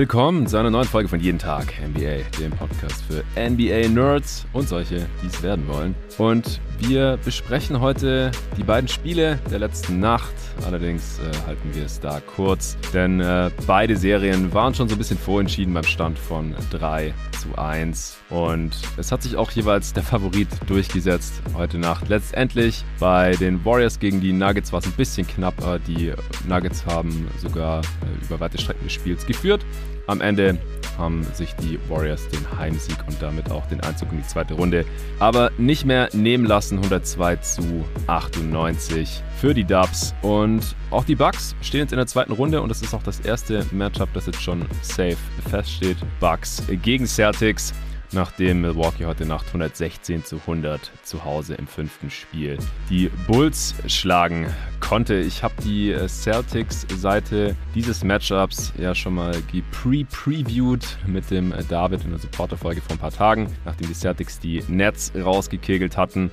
Willkommen zu einer neuen Folge von Jeden Tag NBA, dem Podcast für NBA-Nerds und solche, die es werden wollen. Und wir besprechen heute die beiden Spiele der letzten Nacht. Allerdings äh, halten wir es da kurz, denn äh, beide Serien waren schon so ein bisschen vorentschieden beim Stand von 3 zu 1. Und es hat sich auch jeweils der Favorit durchgesetzt heute Nacht. Letztendlich bei den Warriors gegen die Nuggets war es ein bisschen knapper. Die Nuggets haben sogar äh, über weite Strecken des Spiels geführt. Am Ende haben sich die Warriors den Heimsieg und damit auch den Einzug in die zweite Runde aber nicht mehr nehmen lassen. 102 zu 98 für die Dubs. Und auch die Bucks stehen jetzt in der zweiten Runde und das ist auch das erste Matchup, das jetzt schon safe feststeht. Bucks gegen Celtics nachdem Milwaukee heute Nacht 116 zu 100 zu Hause im fünften Spiel die Bulls schlagen konnte. Ich habe die äh, Celtics-Seite dieses Matchups ja schon mal gepre-previewed mit dem äh, David in der Supporter-Folge vor ein paar Tagen, nachdem die Celtics die Nets rausgekegelt hatten.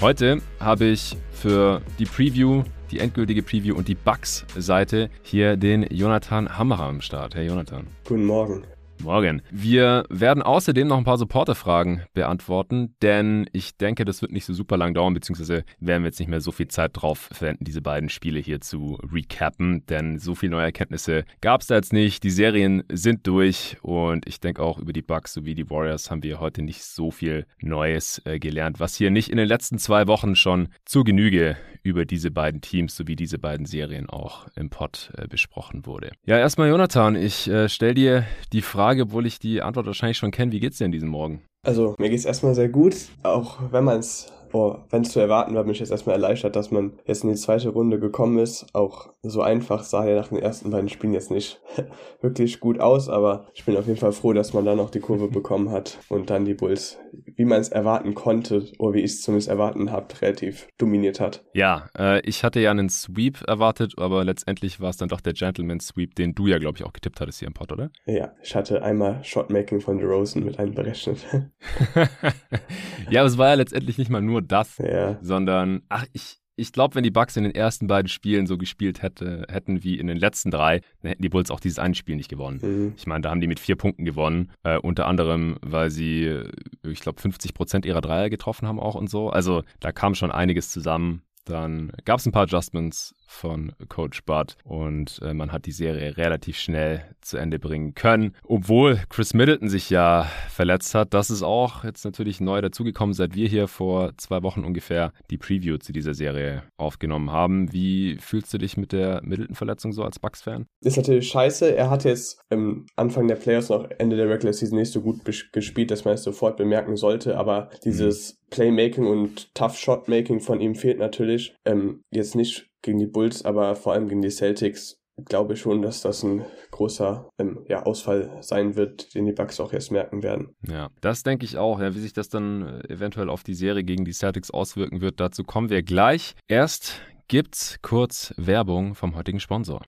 Heute habe ich für die Preview die endgültige Preview und die Bugs-Seite hier den Jonathan Hammerer am Start. Hey Jonathan. Guten Morgen. Morgen. Wir werden außerdem noch ein paar Supporter-Fragen beantworten, denn ich denke, das wird nicht so super lang dauern, beziehungsweise werden wir jetzt nicht mehr so viel Zeit drauf verwenden, diese beiden Spiele hier zu recappen, denn so viele neue Erkenntnisse gab es da jetzt nicht. Die Serien sind durch und ich denke auch über die Bugs sowie die Warriors haben wir heute nicht so viel Neues äh, gelernt, was hier nicht in den letzten zwei Wochen schon zur Genüge über diese beiden Teams sowie diese beiden Serien auch im Pod äh, besprochen wurde. Ja, erstmal Jonathan, ich äh, stelle dir die Frage, obwohl ich die Antwort wahrscheinlich schon kenne, wie geht's dir an diesem Morgen? Also mir geht's erstmal sehr gut, auch wenn man es oh, wenn es zu erwarten war, bin ich jetzt erstmal erleichtert, dass man jetzt in die zweite Runde gekommen ist. Auch so einfach sah er nach den ersten beiden Spielen jetzt nicht wirklich gut aus, aber ich bin auf jeden Fall froh, dass man da noch die Kurve bekommen hat und dann die Bulls, wie man es erwarten konnte, oder wie ich es zumindest erwarten habe, relativ dominiert hat. Ja, äh, ich hatte ja einen Sweep erwartet, aber letztendlich war es dann doch der Gentleman Sweep, den du ja, glaube ich, auch getippt hattest hier im Pod, oder? Ja, ich hatte einmal Shotmaking von DeRozan mit einberechnet. ja, aber es war ja letztendlich nicht mal nur das, ja. sondern, ach, ich, ich glaube, wenn die Bucks in den ersten beiden Spielen so gespielt hätte, hätten wie in den letzten drei, dann hätten die Bulls auch dieses eine Spiel nicht gewonnen. Mhm. Ich meine, da haben die mit vier Punkten gewonnen, äh, unter anderem, weil sie, ich glaube, 50 Prozent ihrer Dreier getroffen haben auch und so. Also da kam schon einiges zusammen. Dann gab es ein paar Adjustments von Coach Bud und äh, man hat die Serie relativ schnell zu Ende bringen können. Obwohl Chris Middleton sich ja verletzt hat, das ist auch jetzt natürlich neu dazugekommen, seit wir hier vor zwei Wochen ungefähr die Preview zu dieser Serie aufgenommen haben. Wie fühlst du dich mit der Middleton-Verletzung so als Bucks-Fan? Ist natürlich scheiße. Er hat jetzt am Anfang der Playoffs noch Ende der Regular Season nicht so gut gespielt, dass man es sofort bemerken sollte, aber dieses mhm. Playmaking und Tough Shot Making von ihm fehlt natürlich. Ähm, jetzt nicht gegen die Bulls, aber vor allem gegen die Celtics glaube schon, dass das ein großer ähm, ja, Ausfall sein wird, den die Bucks auch erst merken werden. Ja, das denke ich auch. Ja, wie sich das dann äh, eventuell auf die Serie gegen die Celtics auswirken wird, dazu kommen wir gleich. Erst gibt's kurz Werbung vom heutigen Sponsor.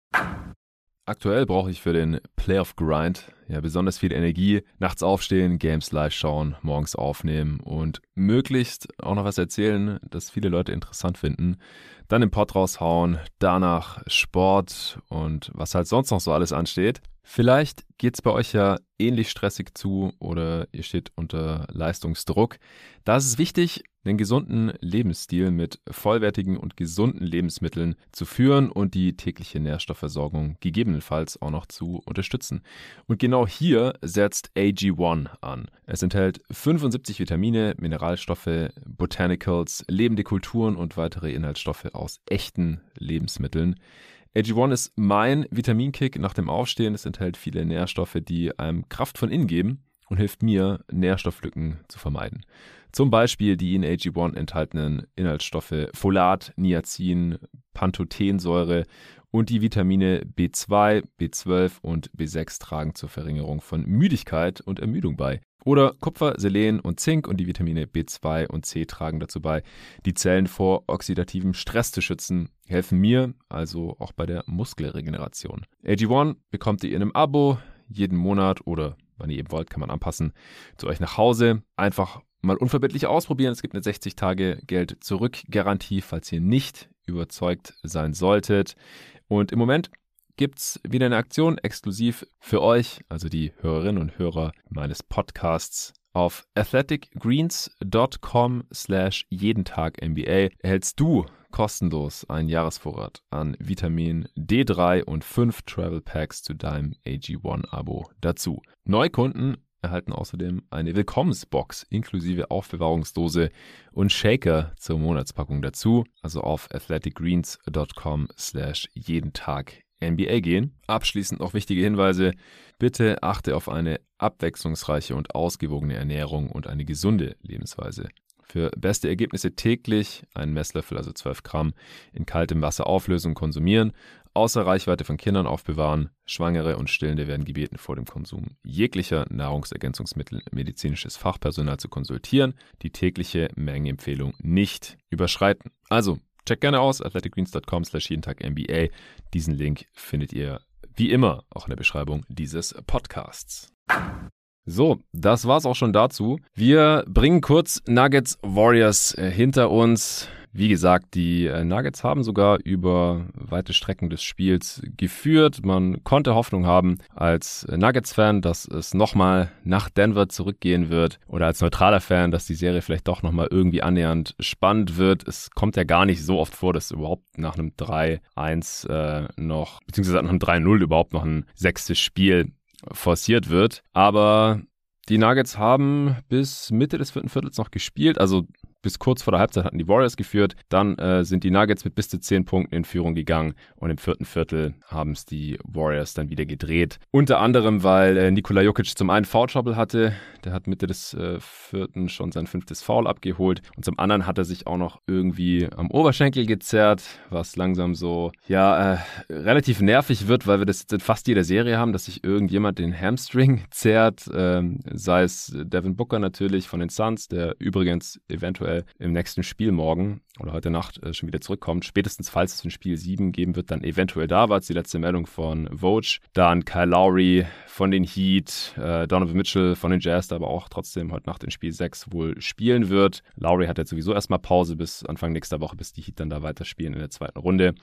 Aktuell brauche ich für den Playoff Grind ja besonders viel Energie. Nachts aufstehen, Games live schauen, morgens aufnehmen und möglichst auch noch was erzählen, das viele Leute interessant finden. Dann den Pod raushauen, danach Sport und was halt sonst noch so alles ansteht. Vielleicht geht es bei euch ja ähnlich stressig zu oder ihr steht unter Leistungsdruck. Da ist es wichtig, einen gesunden Lebensstil mit vollwertigen und gesunden Lebensmitteln zu führen und die tägliche Nährstoffversorgung gegebenenfalls auch noch zu unterstützen. Und genau hier setzt AG1 an. Es enthält 75 Vitamine, Mineralstoffe, Botanicals, lebende Kulturen und weitere Inhaltsstoffe aus echten Lebensmitteln. AG1 ist mein Vitaminkick nach dem Aufstehen. Es enthält viele Nährstoffe, die einem Kraft von innen geben und hilft mir, Nährstofflücken zu vermeiden. Zum Beispiel die in AG1 enthaltenen Inhaltsstoffe Folat, Niacin, Pantothensäure und die Vitamine B2, B12 und B6 tragen zur Verringerung von Müdigkeit und Ermüdung bei. Oder Kupfer, Selen und Zink und die Vitamine B2 und C tragen dazu bei, die Zellen vor oxidativem Stress zu schützen, helfen mir also auch bei der Muskelregeneration. AG1 bekommt ihr in einem Abo jeden Monat oder wann ihr eben wollt, kann man anpassen, zu euch nach Hause. Einfach mal unverbindlich ausprobieren. Es gibt eine 60 Tage Geld zurück Garantie, falls ihr nicht überzeugt sein solltet. Und im Moment gibt's wieder eine Aktion exklusiv für euch, also die Hörerinnen und Hörer meines Podcasts. Auf athleticgreens.com slash jeden Tag NBA erhältst du kostenlos einen Jahresvorrat an Vitamin D3 und 5 Travel Packs zu deinem AG1-Abo dazu. Neukunden erhalten außerdem eine Willkommensbox inklusive Aufbewahrungsdose und Shaker zur Monatspackung dazu. Also auf athleticgreens.com slash jeden Tag NBA gehen. Abschließend noch wichtige Hinweise. Bitte achte auf eine abwechslungsreiche und ausgewogene Ernährung und eine gesunde Lebensweise. Für beste Ergebnisse täglich einen Messlöffel, also 12 Gramm, in kaltem Wasser auflösen und konsumieren, außer Reichweite von Kindern aufbewahren. Schwangere und Stillende werden gebeten, vor dem Konsum jeglicher Nahrungsergänzungsmittel medizinisches Fachpersonal zu konsultieren, die tägliche Mengenempfehlung nicht überschreiten. Also, check gerne aus, athleticgreens.com slash jeden Tag NBA. Diesen Link findet ihr wie immer auch in der Beschreibung dieses Podcasts. So, das war's auch schon dazu. Wir bringen kurz Nuggets Warriors äh, hinter uns. Wie gesagt, die äh, Nuggets haben sogar über weite Strecken des Spiels geführt. Man konnte Hoffnung haben als Nuggets-Fan, dass es nochmal nach Denver zurückgehen wird oder als neutraler Fan, dass die Serie vielleicht doch nochmal irgendwie annähernd spannend wird. Es kommt ja gar nicht so oft vor, dass überhaupt nach einem 3-1 äh, noch, beziehungsweise nach einem 3-0 überhaupt noch ein sechstes Spiel forciert wird. Aber die Nuggets haben bis Mitte des vierten Viertels noch gespielt, also bis kurz vor der Halbzeit hatten die Warriors geführt. Dann äh, sind die Nuggets mit bis zu 10 Punkten in Führung gegangen und im vierten Viertel haben es die Warriors dann wieder gedreht. Unter anderem, weil äh, Nikola Jokic zum einen Foul Trouble hatte, der hat Mitte des äh, vierten schon sein fünftes Foul abgeholt und zum anderen hat er sich auch noch irgendwie am Oberschenkel gezerrt, was langsam so, ja, äh, relativ nervig wird, weil wir das in fast jeder Serie haben, dass sich irgendjemand den Hamstring zerrt, ähm, sei es Devin Booker natürlich von den Suns, der übrigens eventuell eventuell im nächsten Spiel morgen oder heute Nacht äh, schon wieder zurückkommt. Spätestens falls es ein Spiel 7 geben wird, dann eventuell da war es die letzte Meldung von Vogue. Dann Kyle Lowry von den Heat, äh, Donovan Mitchell von den Jazz, der aber auch trotzdem heute Nacht in Spiel 6 wohl spielen wird. Lowry hat jetzt sowieso erstmal Pause bis Anfang nächster Woche, bis die Heat dann da weiterspielen in der zweiten Runde.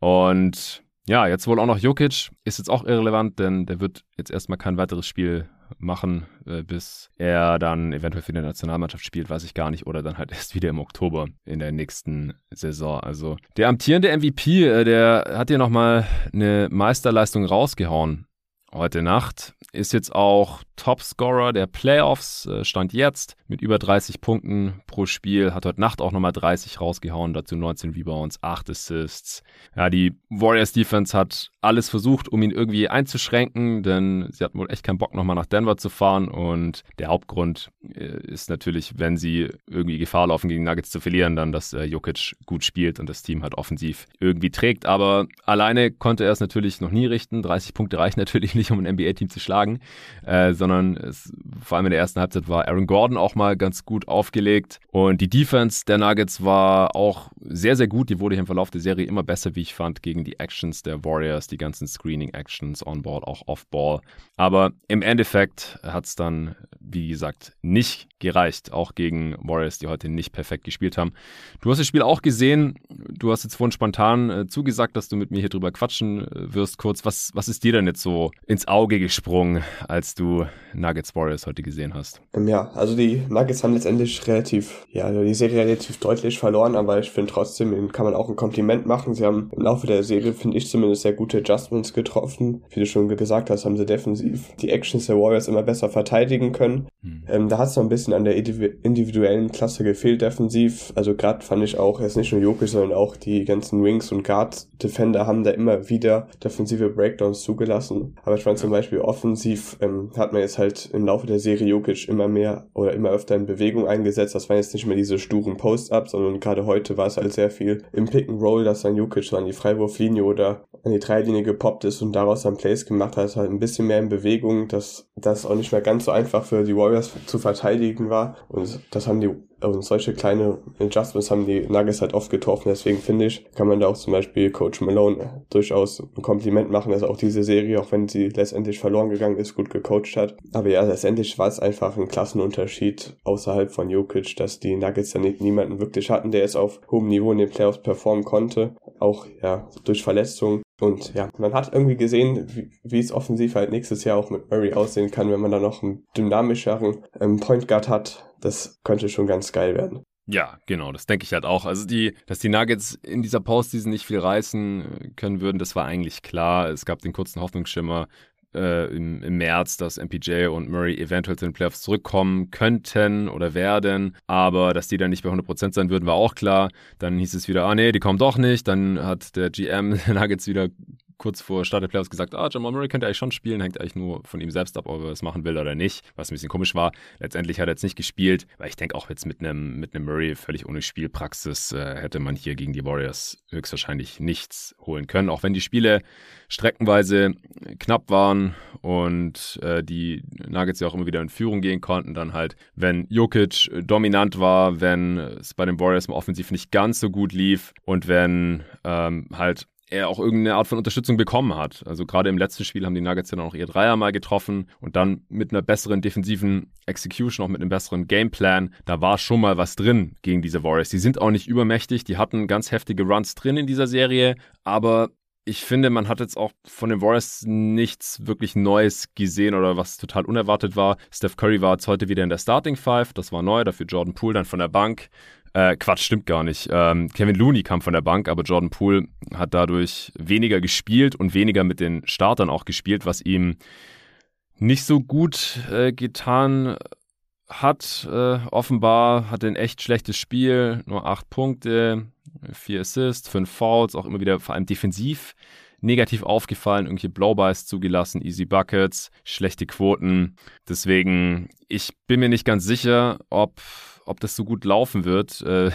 Und ja, jetzt wohl auch noch Jokic ist jetzt auch irrelevant, denn der wird jetzt erstmal kein weiteres Spiel machen, äh, bis er dann eventuell für die Nationalmannschaft spielt, weiß ich gar nicht, oder dann halt erst wieder im Oktober in der nächsten Saison. Also der amtierende MVP, äh, der hat hier nochmal eine Meisterleistung rausgehauen heute Nacht. Ist jetzt auch Topscorer der Playoffs, äh, stand jetzt mit über 30 Punkten pro Spiel, hat heute Nacht auch nochmal 30 rausgehauen, dazu 19 Rebounds, 8 Assists. Ja, die Warriors Defense hat alles versucht, um ihn irgendwie einzuschränken, denn sie hatten wohl echt keinen Bock, nochmal nach Denver zu fahren und der Hauptgrund äh, ist natürlich, wenn sie irgendwie Gefahr laufen, gegen Nuggets zu verlieren, dann, dass äh, Jokic gut spielt und das Team halt offensiv irgendwie trägt, aber alleine konnte er es natürlich noch nie richten. 30 Punkte reichen natürlich nicht, um ein NBA-Team zu schlagen, äh, sondern es, vor allem in der ersten Halbzeit war Aaron Gordon auch mal ganz gut aufgelegt und die Defense der Nuggets war auch sehr, sehr gut. Die wurde im Verlauf der Serie immer besser, wie ich fand, gegen die Actions der Warriors, die ganzen Screening-Actions on-board, auch off-ball. Aber im Endeffekt hat es dann, wie gesagt, nicht gereicht, auch gegen Warriors, die heute nicht perfekt gespielt haben. Du hast das Spiel auch gesehen. Du hast jetzt vorhin spontan äh, zugesagt, dass du mit mir hier drüber quatschen äh, wirst kurz. Was, was ist dir denn jetzt so ins Auge gesprungen, als du Nuggets Warriors heute gesehen hast? Ähm, ja, also die Nuggets haben letztendlich relativ, ja, die Serie relativ deutlich verloren, aber ich finde trotzdem, ihnen kann man auch ein Kompliment machen. Sie haben im Laufe der Serie, finde ich zumindest, sehr gute Adjustments getroffen. Wie du schon gesagt hast, haben sie defensiv die Actions der Warriors immer besser verteidigen können. Hm. Ähm, da hat es noch ein bisschen an der individuellen Klasse gefehlt defensiv. Also gerade fand ich auch, jetzt nicht nur Jokic, sondern auch die ganzen Wings und Guard-Defender haben da immer wieder defensive Breakdowns zugelassen. Aber ich fand zum Beispiel offensiv ähm, hat man jetzt halt im Laufe der Serie Jokic immer mehr oder immer öfter in Bewegung eingesetzt. Das waren jetzt nicht mehr diese sturen Post-Ups, sondern gerade heute war es halt sehr viel im Pick-and-Roll, dass dann Jokic an die Freiwurflinie oder an die Dreilinie gepoppt ist und daraus dann Plays gemacht hat. Also halt ein bisschen mehr in Bewegung, dass das auch nicht mehr ganz so einfach für die Warriors zu verteidigen war. Und das haben die und solche kleine Adjustments haben die Nuggets halt oft getroffen. Deswegen finde ich, kann man da auch zum Beispiel Coach Malone durchaus ein Kompliment machen, dass auch diese Serie, auch wenn sie letztendlich verloren gegangen ist, gut gecoacht hat. Aber ja, letztendlich war es einfach ein Klassenunterschied außerhalb von Jokic, dass die Nuggets nicht, niemanden wirklich hatten, der jetzt auf hohem Niveau in den Playoffs performen konnte. Auch ja durch Verletzungen Und ja, man hat irgendwie gesehen, wie, wie es offensiv halt nächstes Jahr auch mit Murray aussehen kann, wenn man da noch einen dynamischeren ähm, Point Guard hat. Das könnte schon ganz geil werden. Ja, genau, das denke ich halt auch. Also die, dass die Nuggets in dieser Postseason nicht viel reißen können würden, das war eigentlich klar. Es gab den kurzen Hoffnungsschimmer äh, im, im März, dass MPJ und Murray eventuell zu den Playoffs zurückkommen könnten oder werden, aber dass die dann nicht bei 100% sein würden, war auch klar. Dann hieß es wieder, ah nee, die kommen doch nicht. Dann hat der GM Nuggets wieder kurz vor Start der Playoffs gesagt, ah, Jamal Murray könnte eigentlich schon spielen, hängt eigentlich nur von ihm selbst ab, ob er es machen will oder nicht, was ein bisschen komisch war. Letztendlich hat er jetzt nicht gespielt, weil ich denke auch jetzt mit einem mit Murray völlig ohne Spielpraxis äh, hätte man hier gegen die Warriors höchstwahrscheinlich nichts holen können, auch wenn die Spiele streckenweise knapp waren und äh, die Nuggets ja auch immer wieder in Führung gehen konnten, dann halt, wenn Jokic dominant war, wenn es bei den Warriors im Offensiv nicht ganz so gut lief und wenn ähm, halt er auch irgendeine Art von Unterstützung bekommen hat. Also gerade im letzten Spiel haben die Nuggets ja auch ihr Dreier mal getroffen und dann mit einer besseren defensiven Execution, auch mit einem besseren Gameplan, da war schon mal was drin gegen diese Warriors. Die sind auch nicht übermächtig, die hatten ganz heftige Runs drin in dieser Serie, aber ich finde, man hat jetzt auch von den Warriors nichts wirklich Neues gesehen oder was total unerwartet war. Steph Curry war jetzt heute wieder in der Starting Five, das war neu, dafür Jordan Poole dann von der Bank. Äh, Quatsch, stimmt gar nicht. Ähm, Kevin Looney kam von der Bank, aber Jordan Poole hat dadurch weniger gespielt und weniger mit den Startern auch gespielt, was ihm nicht so gut äh, getan hat. Äh, offenbar hat ein echt schlechtes Spiel, nur acht Punkte, vier Assists, fünf Fouls, auch immer wieder vor allem defensiv negativ aufgefallen, irgendwelche Blowbys zugelassen, Easy Buckets, schlechte Quoten. Deswegen, ich bin mir nicht ganz sicher, ob ob das so gut laufen wird. Äh,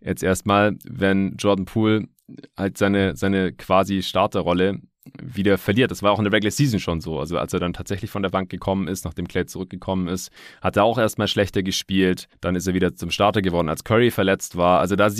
jetzt erstmal, wenn Jordan Poole halt seine, seine quasi Starterrolle wieder verliert. Das war auch in der Regular Season schon so. Also als er dann tatsächlich von der Bank gekommen ist, nachdem Clay zurückgekommen ist, hat er auch erstmal schlechter gespielt. Dann ist er wieder zum Starter geworden, als Curry verletzt war. Also da,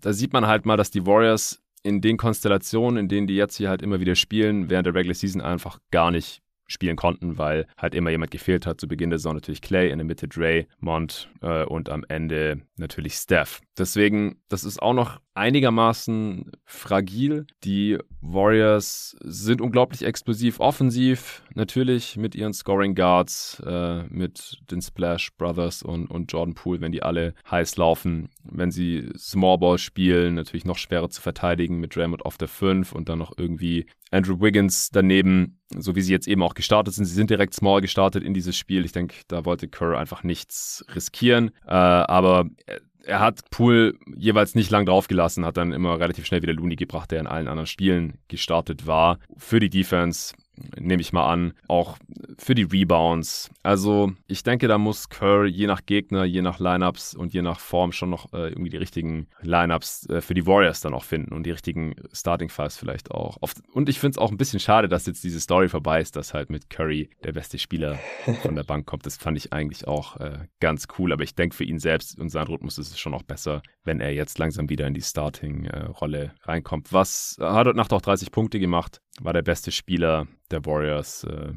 da sieht man halt mal, dass die Warriors in den Konstellationen, in denen die jetzt hier halt immer wieder spielen, während der Regular Season einfach gar nicht spielen konnten, weil halt immer jemand gefehlt hat. Zu Beginn der Saison natürlich Clay, in der Mitte Dre, Mont äh, und am Ende natürlich Steph. Deswegen, das ist auch noch einigermaßen fragil. Die Warriors sind unglaublich explosiv offensiv, natürlich mit ihren Scoring Guards, äh, mit den Splash Brothers und, und Jordan Poole, wenn die alle heiß laufen. Wenn sie Small Ball spielen, natürlich noch schwerer zu verteidigen mit Draymond auf der 5 und dann noch irgendwie Andrew Wiggins daneben, so wie sie jetzt eben auch gestartet sind. Sie sind direkt small gestartet in dieses Spiel. Ich denke, da wollte Kerr einfach nichts riskieren. Äh, aber er hat Poole jeweils nicht lang draufgelassen, hat dann immer relativ schnell wieder Looney gebracht, der in allen anderen Spielen gestartet war. Für die Defense nehme ich mal an, auch für die Rebounds. Also ich denke, da muss Kerr je nach Gegner, je nach Lineups und je nach Form schon noch äh, irgendwie die richtigen Lineups äh, für die Warriors dann auch finden und die richtigen Starting Fives vielleicht auch. Oft, und ich finde es auch ein bisschen schade, dass jetzt diese Story vorbei ist, dass halt mit Curry der beste Spieler von der Bank kommt. Das fand ich eigentlich auch äh, ganz cool, aber ich denke für ihn selbst und seinen Rhythmus ist es schon auch besser, wenn er jetzt langsam wieder in die Starting-Rolle reinkommt. Was hat heute Nacht auch 30 Punkte gemacht, war der beste Spieler der Warriors äh,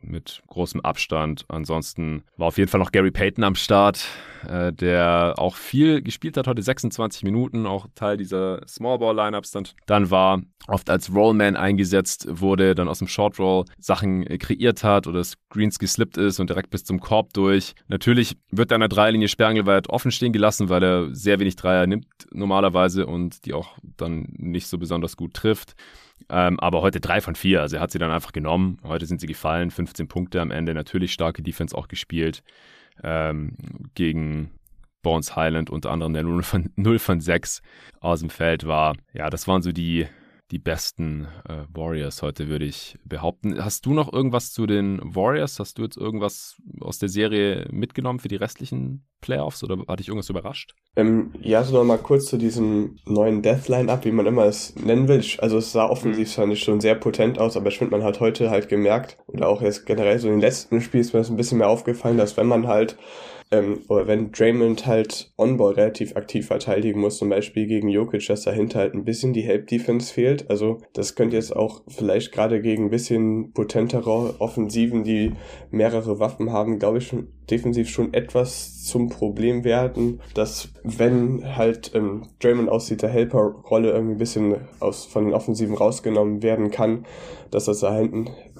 mit großem Abstand. Ansonsten war auf jeden Fall noch Gary Payton am Start, äh, der auch viel gespielt hat, heute 26 Minuten, auch Teil dieser Small Ball Lineups dann, dann war, oft als Rollman eingesetzt wurde, dann aus dem Short Roll Sachen äh, kreiert hat oder Screens geslippt ist und direkt bis zum Korb durch. Natürlich wird er an der Dreierlinie sperrangelweit offen stehen gelassen, weil er sehr wenig Dreier nimmt normalerweise und die auch dann nicht so besonders gut trifft. Ähm, aber heute drei von vier. Also er hat sie dann einfach genommen. Heute sind sie gefallen. 15 Punkte am Ende. Natürlich starke Defense auch gespielt. Ähm, gegen Bones Highland unter anderem, der 0 von, 0 von 6 aus dem Feld war. Ja, das waren so die, die besten äh, Warriors heute, würde ich behaupten. Hast du noch irgendwas zu den Warriors? Hast du jetzt irgendwas aus der Serie mitgenommen für die restlichen Playoffs oder hat dich irgendwas überrascht? Ähm, ja, so nochmal kurz zu diesem neuen Deathline-Up, wie man immer es nennen will. Also es sah offensiv ich schon sehr potent aus, aber ich finde, man hat heute halt gemerkt, oder auch jetzt generell so in den letzten Spielen ist mir das ein bisschen mehr aufgefallen, dass wenn man halt ähm, oder wenn Draymond halt on-ball relativ aktiv verteidigen muss, zum Beispiel gegen Jokic, dass dahinter halt ein bisschen die Help-Defense fehlt. Also das könnte jetzt auch vielleicht gerade gegen ein bisschen potentere Offensiven, die mehrere Waffen haben, glaube ich, defensiv schon etwas zum Problem werden, dass wenn halt ähm, Draymond aus dieser Helper-Rolle irgendwie ein bisschen aus, von den Offensiven rausgenommen werden kann, dass das da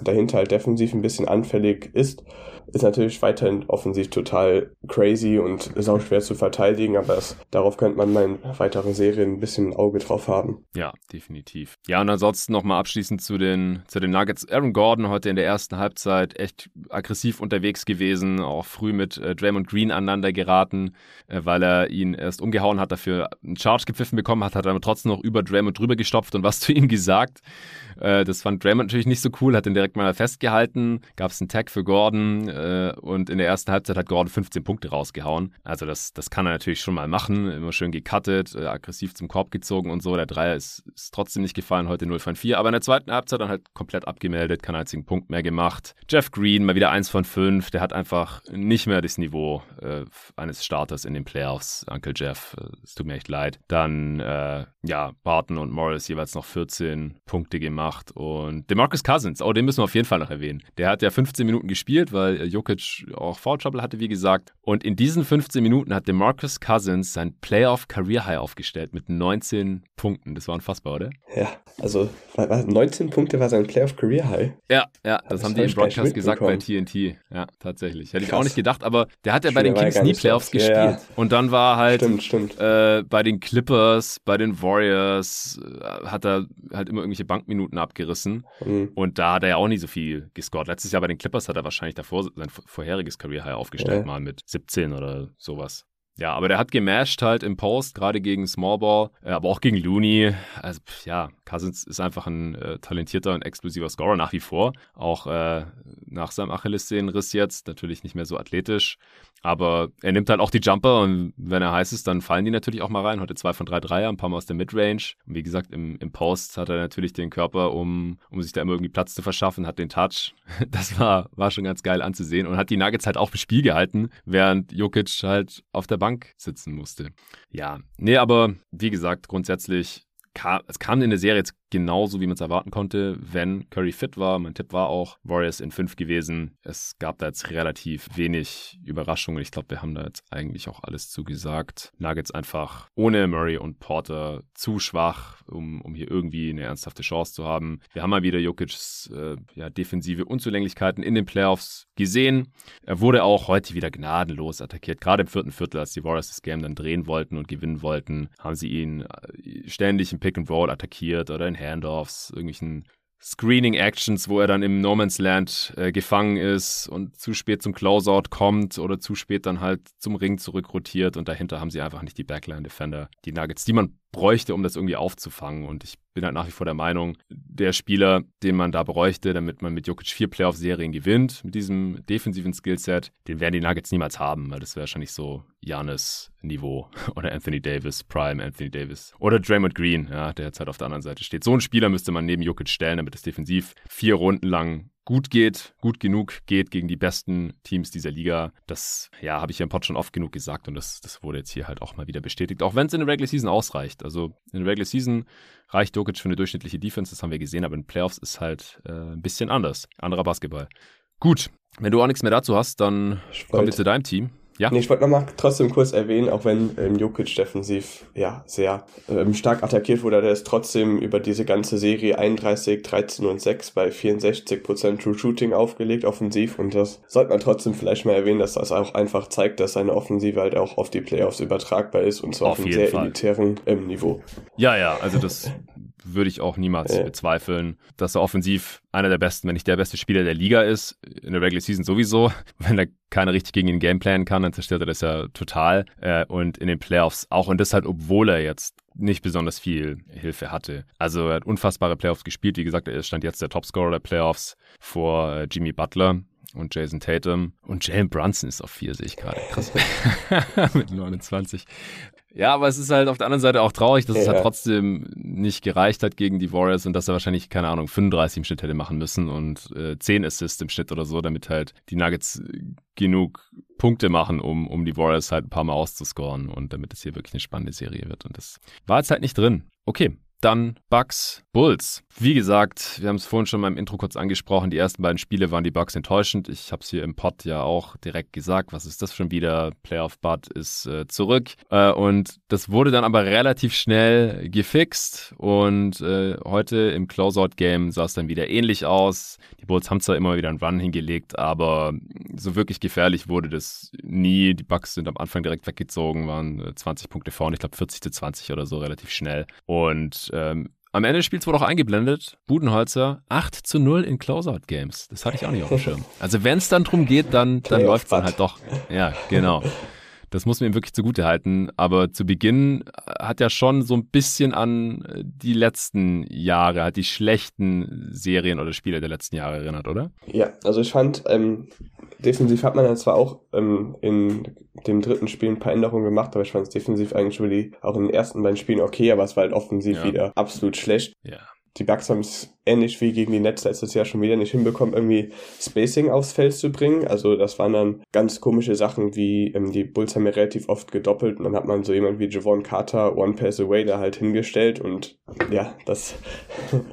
dahinter halt defensiv ein bisschen anfällig ist ist natürlich weiterhin offensiv total crazy und ist auch schwer zu verteidigen, aber das, darauf könnte man in weiteren Serien ein bisschen ein Auge drauf haben. Ja, definitiv. Ja, und ansonsten nochmal abschließend zu den, zu den Nuggets. Aaron Gordon heute in der ersten Halbzeit echt aggressiv unterwegs gewesen, auch früh mit äh, Draymond Green aneinander geraten, äh, weil er ihn erst umgehauen hat, dafür einen Charge gepfiffen bekommen hat, hat er aber trotzdem noch über Draymond drüber gestopft und was zu ihm gesagt. Äh, das fand Draymond natürlich nicht so cool, hat ihn direkt mal festgehalten, gab es einen Tag für Gordon, äh, und in der ersten Halbzeit hat Gordon 15 Punkte rausgehauen. Also das, das kann er natürlich schon mal machen. Immer schön gecuttet, äh, aggressiv zum Korb gezogen und so. Der Dreier ist, ist trotzdem nicht gefallen, heute 0 von 4. Aber in der zweiten Halbzeit dann halt komplett abgemeldet, keinen einzigen Punkt mehr gemacht. Jeff Green mal wieder 1 von 5. Der hat einfach nicht mehr das Niveau äh, eines Starters in den Playoffs. Uncle Jeff, äh, es tut mir echt leid. Dann, ja, Barton und Morris jeweils noch 14 Punkte gemacht. Und DeMarcus Cousins, oh, den müssen wir auf jeden Fall noch erwähnen. Der hat ja 15 Minuten gespielt, weil Jokic auch Foul Trouble hatte, wie gesagt. Und in diesen 15 Minuten hat DeMarcus Cousins sein Playoff Career High aufgestellt mit 19 Punkten. Das war unfassbar, oder? Ja, also 19 Punkte war sein Playoff Career High. Ja, ja, das, das haben die im Broadcast gesagt bei TNT. Ja, tatsächlich. Hätte Krass. ich auch nicht gedacht, aber der hat ja bei den Kings nie Playoffs gespielt. Ja, ja. Und dann war halt stimmt, stimmt. Äh, bei den Clippers, bei den Warriors, äh, hat er halt immer irgendwelche Bankminuten abgerissen. Mhm. Und da hat er ja auch nie so viel gescored. Letztes Jahr bei den Clippers hat er wahrscheinlich davor sein vorheriges Career High aufgestellt, ja. mal mit 17 oder sowas. Ja, aber der hat gemasht halt im Post, gerade gegen Smallball, äh, aber auch gegen Looney. Also ja, Cousins ist einfach ein äh, talentierter und explosiver Scorer nach wie vor. Auch äh, nach seinem Achillessehnenriss jetzt. Natürlich nicht mehr so athletisch. Aber er nimmt halt auch die Jumper und wenn er heiß ist, dann fallen die natürlich auch mal rein. Heute zwei von drei Dreier, ein paar Mal aus der Midrange. Und wie gesagt, im, im Post hat er natürlich den Körper, um, um sich da immer irgendwie Platz zu verschaffen, hat den Touch. Das war, war schon ganz geil anzusehen und hat die Nuggets halt auch im Spiel gehalten, während Jokic halt auf der Bank sitzen musste. Ja, nee, aber wie gesagt, grundsätzlich es kam in der Serie jetzt genauso, wie man es erwarten konnte, wenn Curry fit war. Mein Tipp war auch Warriors in 5 gewesen. Es gab da jetzt relativ wenig Überraschungen. Ich glaube, wir haben da jetzt eigentlich auch alles zugesagt. Nuggets einfach ohne Murray und Porter zu schwach, um, um hier irgendwie eine ernsthafte Chance zu haben. Wir haben mal wieder Jokic's äh, ja, defensive Unzulänglichkeiten in den Playoffs gesehen. Er wurde auch heute wieder gnadenlos attackiert. Gerade im vierten Viertel, als die Warriors das Game dann drehen wollten und gewinnen wollten, haben sie ihn äh, ständig im Pick and Roll attackiert oder in Handoffs, irgendwelchen Screening-Actions, wo er dann im No Man's Land äh, gefangen ist und zu spät zum Closeout kommt oder zu spät dann halt zum Ring zurückrotiert und dahinter haben sie einfach nicht die Backline-Defender, die Nuggets, die man bräuchte, um das irgendwie aufzufangen. Und ich bin halt nach wie vor der Meinung, der Spieler, den man da bräuchte, damit man mit Jokic vier Playoff-Serien gewinnt, mit diesem defensiven Skillset, den werden die Nuggets niemals haben, weil das wäre wahrscheinlich so Janis Niveau oder Anthony Davis, Prime Anthony Davis oder Draymond Green, ja, der jetzt halt auf der anderen Seite steht. So einen Spieler müsste man neben Jokic stellen, damit es defensiv vier Runden lang gut geht, gut genug geht gegen die besten Teams dieser Liga. Das, ja, habe ich ja im Pod schon oft genug gesagt und das, das wurde jetzt hier halt auch mal wieder bestätigt. Auch wenn es in der Regular Season ausreicht. Also in der Regular Season reicht Jokic für eine durchschnittliche Defense, das haben wir gesehen, aber in Playoffs ist halt äh, ein bisschen anders. Anderer Basketball. Gut, wenn du auch nichts mehr dazu hast, dann kommen wir zu deinem Team. Ja. Nee, ich wollte nochmal trotzdem kurz erwähnen, auch wenn ähm, Jokic defensiv ja sehr ähm, stark attackiert wurde, der ist trotzdem über diese ganze Serie 31, 13 und 6 bei 64% True Shooting aufgelegt, offensiv. Und das sollte man trotzdem vielleicht mal erwähnen, dass das auch einfach zeigt, dass seine Offensive halt auch auf die Playoffs übertragbar ist und zwar auf, auf einem sehr Fall. elitären ähm, Niveau. Ja, ja, also das würde ich auch niemals ja. bezweifeln, dass er offensiv einer der besten, wenn nicht der beste Spieler der Liga ist. In der Regular Season sowieso. Wenn er keiner richtig gegen ihn Gameplanen kann, dann zerstört er das ja total. Äh, und in den Playoffs auch. Und das halt, obwohl er jetzt nicht besonders viel Hilfe hatte. Also er hat unfassbare Playoffs gespielt. Wie gesagt, er stand jetzt der Topscorer der Playoffs vor äh, Jimmy Butler und Jason Tatum. Und Jalen Brunson ist auf vier, sehe ich gerade. Krass. Mit 29. Ja, aber es ist halt auf der anderen Seite auch traurig, dass ja. es halt trotzdem nicht gereicht hat gegen die Warriors und dass er wahrscheinlich, keine Ahnung, 35 im Schnitt hätte machen müssen und äh, 10 Assists im Schnitt oder so, damit halt die Nuggets genug Punkte machen, um, um die Warriors halt ein paar Mal auszuscoren und damit es hier wirklich eine spannende Serie wird. Und das war jetzt halt nicht drin. Okay, dann Bucks, Bulls. Wie gesagt, wir haben es vorhin schon mal im Intro kurz angesprochen. Die ersten beiden Spiele waren die Bucks enttäuschend. Ich habe es hier im Pod ja auch direkt gesagt. Was ist das schon wieder? Playoff Bud ist äh, zurück. Äh, und das wurde dann aber relativ schnell gefixt. Und äh, heute im Closeout-Game sah es dann wieder ähnlich aus. Die Bulls haben zwar immer wieder einen Run hingelegt, aber so wirklich gefährlich wurde das nie. Die Bucks sind am Anfang direkt weggezogen, waren 20 äh, Punkte vorne. Ich glaube 40 zu 20 oder so relativ schnell. Und ähm, am Ende des Spiels wurde auch eingeblendet, Budenholzer 8 zu 0 in Closeout-Games. Das hatte ich auch nicht auf dem Schirm. Also wenn es dann drum geht, dann, dann läuft es dann halt doch. Ja, genau. Das muss man ihm wirklich zugute halten. Aber zu Beginn hat er schon so ein bisschen an die letzten Jahre, hat die schlechten Serien oder Spiele der letzten Jahre erinnert, oder? Ja, also ich fand, ähm, defensiv hat man dann zwar auch ähm, in dem dritten Spiel ein paar Änderungen gemacht, aber ich fand es defensiv eigentlich really auch in den ersten beiden Spielen okay, aber es war halt offensiv ja. wieder absolut schlecht. Ja die Bucks haben es ähnlich wie gegen die Nets letztes Jahr schon wieder nicht hinbekommen, irgendwie Spacing aufs Feld zu bringen. Also das waren dann ganz komische Sachen, wie ähm, die Bulls haben ja relativ oft gedoppelt und dann hat man so jemand wie Javon Carter One Pass Away da halt hingestellt und ja, das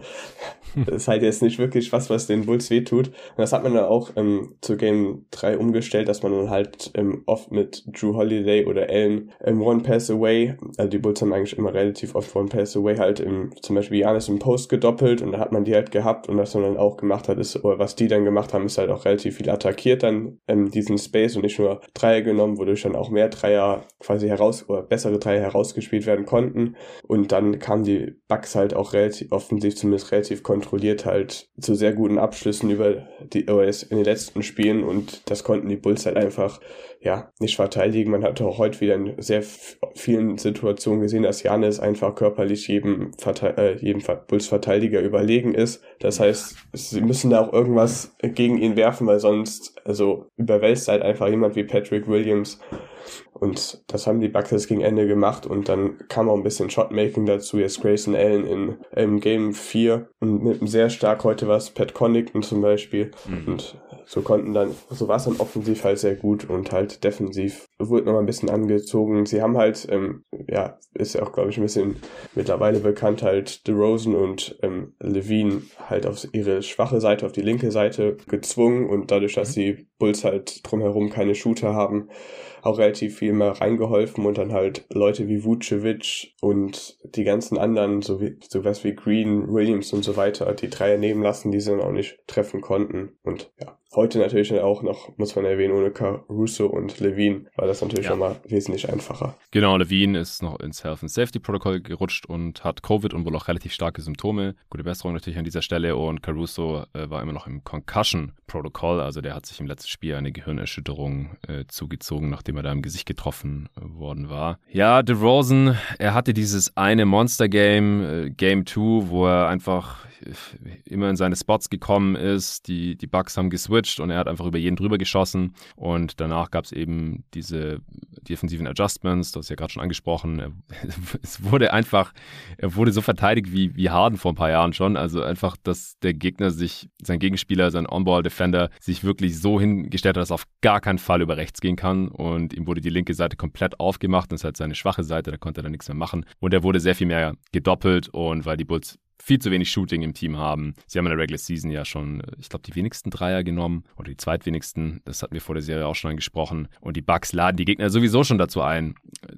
das ist halt jetzt nicht wirklich was, was den Bulls wehtut. Und das hat man dann auch ähm, zu Game 3 umgestellt, dass man dann halt ähm, oft mit Drew Holiday oder Allen ähm, One Pass Away, also die Bulls haben eigentlich immer relativ oft One Pass Away halt im, zum Beispiel Janis im Post gedoppelt und da hat man die halt gehabt und was man dann auch gemacht hat, ist, oder was die dann gemacht haben, ist halt auch relativ viel attackiert dann ähm, diesen Space und nicht nur Dreier genommen, wodurch dann auch mehr Dreier quasi heraus, oder bessere Dreier herausgespielt werden konnten und dann kamen die Bugs halt auch relativ offensiv, zumindest relativ kontrolliert kontrolliert halt zu sehr guten Abschlüssen über die OS in den letzten Spielen und das konnten die Bulls halt einfach ja nicht verteidigen. Man hat auch heute wieder in sehr vielen Situationen gesehen, dass Janis einfach körperlich jedem, Verte äh, jedem Bulls-Verteidiger überlegen ist. Das heißt, sie müssen da auch irgendwas gegen ihn werfen, weil sonst also überwältigt halt einfach jemand wie Patrick Williams und das haben die Bucks gegen Ende gemacht und dann kam auch ein bisschen Shotmaking dazu. Jetzt Grayson Allen in, in Game 4 und mit einem sehr stark heute was Pat Connaughton zum Beispiel. Mhm. Und so konnten dann, so war es dann offensiv halt sehr gut und halt defensiv wurde nochmal ein bisschen angezogen. Sie haben halt, ähm, ja, ist ja auch, glaube ich, ein bisschen mittlerweile bekannt, halt DeRozan und ähm, Levine halt auf ihre schwache Seite, auf die linke Seite gezwungen und dadurch, dass mhm. die Bulls halt drumherum keine Shooter haben, auch relativ viel mehr reingeholfen und dann halt Leute wie Vucevic und die ganzen anderen, so wie sowas wie Green, Williams und so weiter, die Dreier nehmen lassen, die sie dann auch nicht treffen konnten. Und ja, heute natürlich auch noch, muss man erwähnen, ohne Caruso und Levine war das natürlich ja. nochmal wesentlich einfacher. Genau, Levine ist noch ins Health and Safety Protokoll gerutscht und hat Covid und wohl auch relativ starke Symptome. Gute Besserung natürlich an dieser Stelle und Caruso äh, war immer noch im Concussion Protokoll, also der hat sich im letzten Spiel eine Gehirnerschütterung äh, zugezogen, nachdem er da im Gesicht getroffen äh, worden war. Ja, DeRozan, er hatte dieses eine Monster Game, äh, Game 2, wo er einfach immer in seine Spots gekommen ist. Die, die Bugs haben geswitcht und er hat einfach über jeden drüber geschossen. Und danach gab es eben diese defensiven Adjustments, das ist ja gerade schon angesprochen. Es wurde einfach, er wurde so verteidigt wie, wie Harden vor ein paar Jahren schon. Also einfach, dass der Gegner sich, sein Gegenspieler, sein On-Ball-Defender sich wirklich so hingestellt hat, dass er auf gar keinen Fall über rechts gehen kann. Und ihm wurde die linke Seite komplett aufgemacht. Das ist halt seine schwache Seite, da konnte er dann nichts mehr machen. Und er wurde sehr viel mehr gedoppelt und weil die Bulls viel zu wenig Shooting im Team haben. Sie haben in der Regular Season ja schon, ich glaube, die wenigsten Dreier genommen oder die zweitwenigsten. Das hatten wir vor der Serie auch schon angesprochen. Und die Bucks laden die Gegner sowieso schon dazu ein,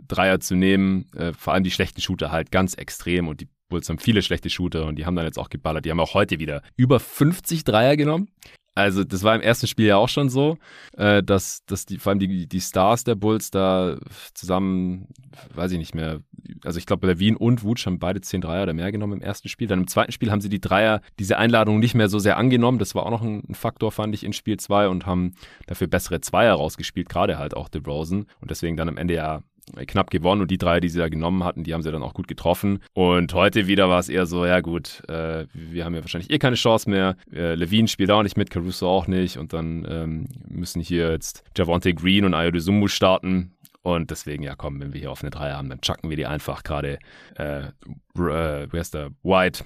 Dreier zu nehmen. Äh, vor allem die schlechten Shooter halt ganz extrem. Und die Bulls haben viele schlechte Shooter und die haben dann jetzt auch geballert. Die haben auch heute wieder über 50 Dreier genommen. Also das war im ersten Spiel ja auch schon so, äh, dass, dass die, vor allem die, die Stars der Bulls da zusammen, weiß ich nicht mehr, also ich glaube Levine und Wutsch haben beide 10 Dreier oder mehr genommen im ersten Spiel. Dann im zweiten Spiel haben sie die Dreier, diese Einladung nicht mehr so sehr angenommen. Das war auch noch ein, ein Faktor, fand ich, in Spiel 2 und haben dafür bessere Zweier rausgespielt, gerade halt auch DeRozan. Und deswegen dann am Ende ja knapp gewonnen und die drei, die sie da genommen hatten, die haben sie dann auch gut getroffen. Und heute wieder war es eher so, ja gut, äh, wir haben ja wahrscheinlich eh keine Chance mehr. Äh, Levine spielt auch nicht mit, Caruso auch nicht und dann ähm, müssen hier jetzt Javonte Green und Ayodesumu starten. Und deswegen, ja komm, wenn wir hier offene Dreier haben, dann chucken wir die einfach gerade, äh, äh, wer ist der? White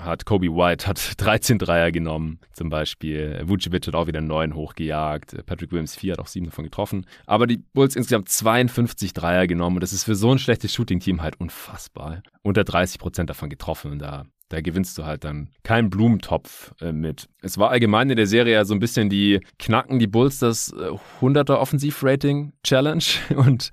hat Kobe White hat 13 Dreier genommen, zum Beispiel. Vucevic hat auch wieder 9 hochgejagt. Patrick Williams 4 hat auch 7 davon getroffen. Aber die Bulls insgesamt 52 Dreier genommen und das ist für so ein schlechtes Shooting-Team halt unfassbar. Unter 30 Prozent davon getroffen und da da gewinnst du halt dann keinen Blumentopf äh, mit. Es war allgemein in der Serie ja so ein bisschen die knacken die Bulls das äh, 100er Offensivrating Challenge und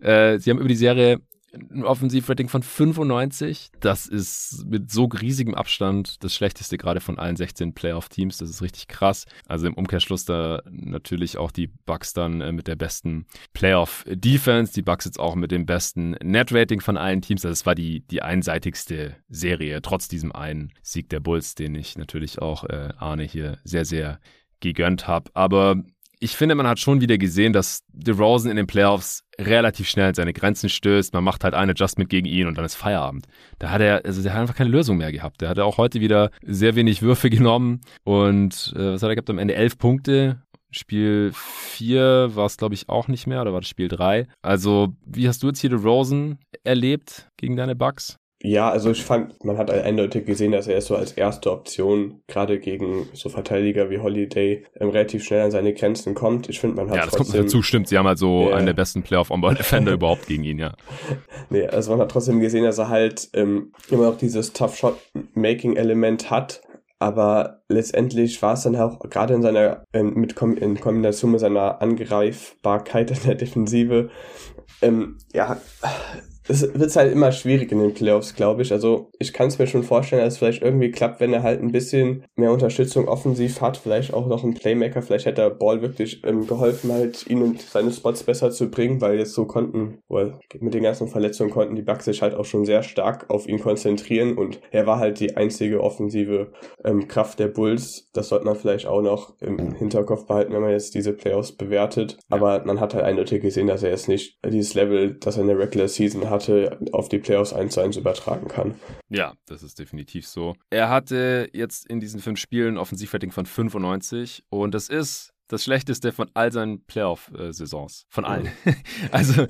äh, sie haben über die Serie ein Offensivrating von 95. Das ist mit so riesigem Abstand das schlechteste gerade von allen 16 Playoff-Teams. Das ist richtig krass. Also im Umkehrschluss da natürlich auch die Bucks dann äh, mit der besten Playoff-Defense. Die Bucks jetzt auch mit dem besten Net-Rating von allen Teams. Also es war die, die einseitigste Serie, trotz diesem einen Sieg der Bulls, den ich natürlich auch äh, Arne hier sehr, sehr gegönnt habe. Aber ich finde, man hat schon wieder gesehen, dass DeRozan in den Playoffs relativ schnell an seine Grenzen stößt. Man macht halt ein Adjustment gegen ihn und dann ist Feierabend. Da hat er, also der hat einfach keine Lösung mehr gehabt. Der hatte auch heute wieder sehr wenig Würfe genommen und äh, was hat er gehabt am Ende? Elf Punkte. Spiel 4 war es, glaube ich, auch nicht mehr, oder war das Spiel 3? Also, wie hast du jetzt hier DeRozan erlebt gegen deine Bucks? Ja, also ich fand, man hat eindeutig gesehen, dass er so als erste Option gerade gegen so Verteidiger wie Holiday ähm, relativ schnell an seine Grenzen kommt. Ich finde, man hat Ja, das trotzdem, kommt dazu, stimmt. Sie haben halt so yeah. einen der besten Playoff-On-Ball-Defender überhaupt gegen ihn, ja. Nee, also man hat trotzdem gesehen, dass er halt ähm, immer noch dieses Tough-Shot-Making-Element hat, aber letztendlich war es dann auch gerade in seiner ähm, mit Kom in Kombination mit seiner Angreifbarkeit in der Defensive ähm, ja es wird halt immer schwierig in den Playoffs, glaube ich. Also ich kann es mir schon vorstellen, dass es vielleicht irgendwie klappt, wenn er halt ein bisschen mehr Unterstützung offensiv hat, vielleicht auch noch ein Playmaker, vielleicht hätte der Ball wirklich ähm, geholfen, halt ihn und seine Spots besser zu bringen, weil jetzt so konnten, well, mit den ganzen Verletzungen konnten die Bucks sich halt auch schon sehr stark auf ihn konzentrieren und er war halt die einzige offensive ähm, Kraft der Bulls. Das sollte man vielleicht auch noch im Hinterkopf behalten, wenn man jetzt diese Playoffs bewertet. Aber man hat halt eindeutig gesehen, dass er jetzt nicht dieses Level, das er in der Regular Season hat, hatte, auf die Playoffs 1 zu 1 übertragen kann. Ja, das ist definitiv so. Er hatte jetzt in diesen fünf Spielen Offensivrating von 95 und das ist das Schlechteste von all seinen Playoff-Saisons. Von allen. Mhm. also,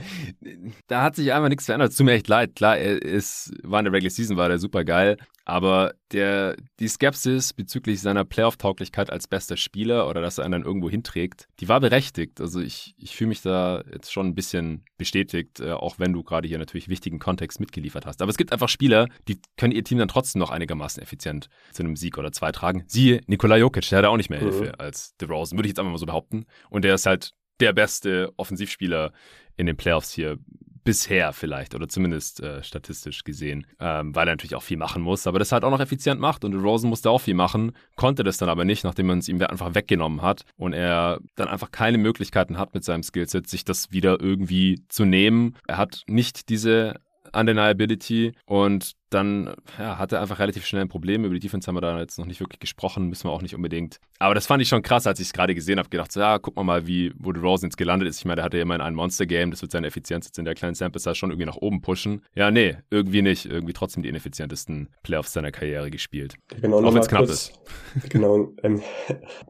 da hat sich einfach nichts verändert. Es tut mir echt leid. Klar, er ist, war in der Regular Season, war der super geil. Aber der, die Skepsis bezüglich seiner Playoff-Tauglichkeit als bester Spieler oder dass er einen dann irgendwo hinträgt, die war berechtigt. Also ich, ich fühle mich da jetzt schon ein bisschen bestätigt, äh, auch wenn du gerade hier natürlich wichtigen Kontext mitgeliefert hast. Aber es gibt einfach Spieler, die können ihr Team dann trotzdem noch einigermaßen effizient zu einem Sieg oder zwei tragen. Siehe Nikola Jokic, der hat auch nicht mehr Hilfe mhm. als DeRozan, würde ich jetzt einfach mal so behaupten. Und der ist halt der beste Offensivspieler in den Playoffs hier bisher vielleicht oder zumindest äh, statistisch gesehen, ähm, weil er natürlich auch viel machen muss, aber das halt auch noch effizient macht und Rosen musste auch viel machen, konnte das dann aber nicht, nachdem man es ihm einfach weggenommen hat und er dann einfach keine Möglichkeiten hat mit seinem Skillset, sich das wieder irgendwie zu nehmen. Er hat nicht diese Undeniability und dann ja, hat er einfach relativ schnell ein Problem. Über die Defense haben wir da jetzt noch nicht wirklich gesprochen, müssen wir auch nicht unbedingt. Aber das fand ich schon krass, als ich es gerade gesehen habe. Gedacht, so, ja, guck mal mal, wie wo Rosen jetzt gelandet ist. Ich meine, der hatte ja immer in einem Monster-Game, das wird seine Effizienz jetzt in der kleinen Sample Size schon irgendwie nach oben pushen. Ja, nee, irgendwie nicht. Irgendwie trotzdem die ineffizientesten Playoffs seiner Karriere gespielt. Genau, auch wenn es knapp ist. Genau, ähm,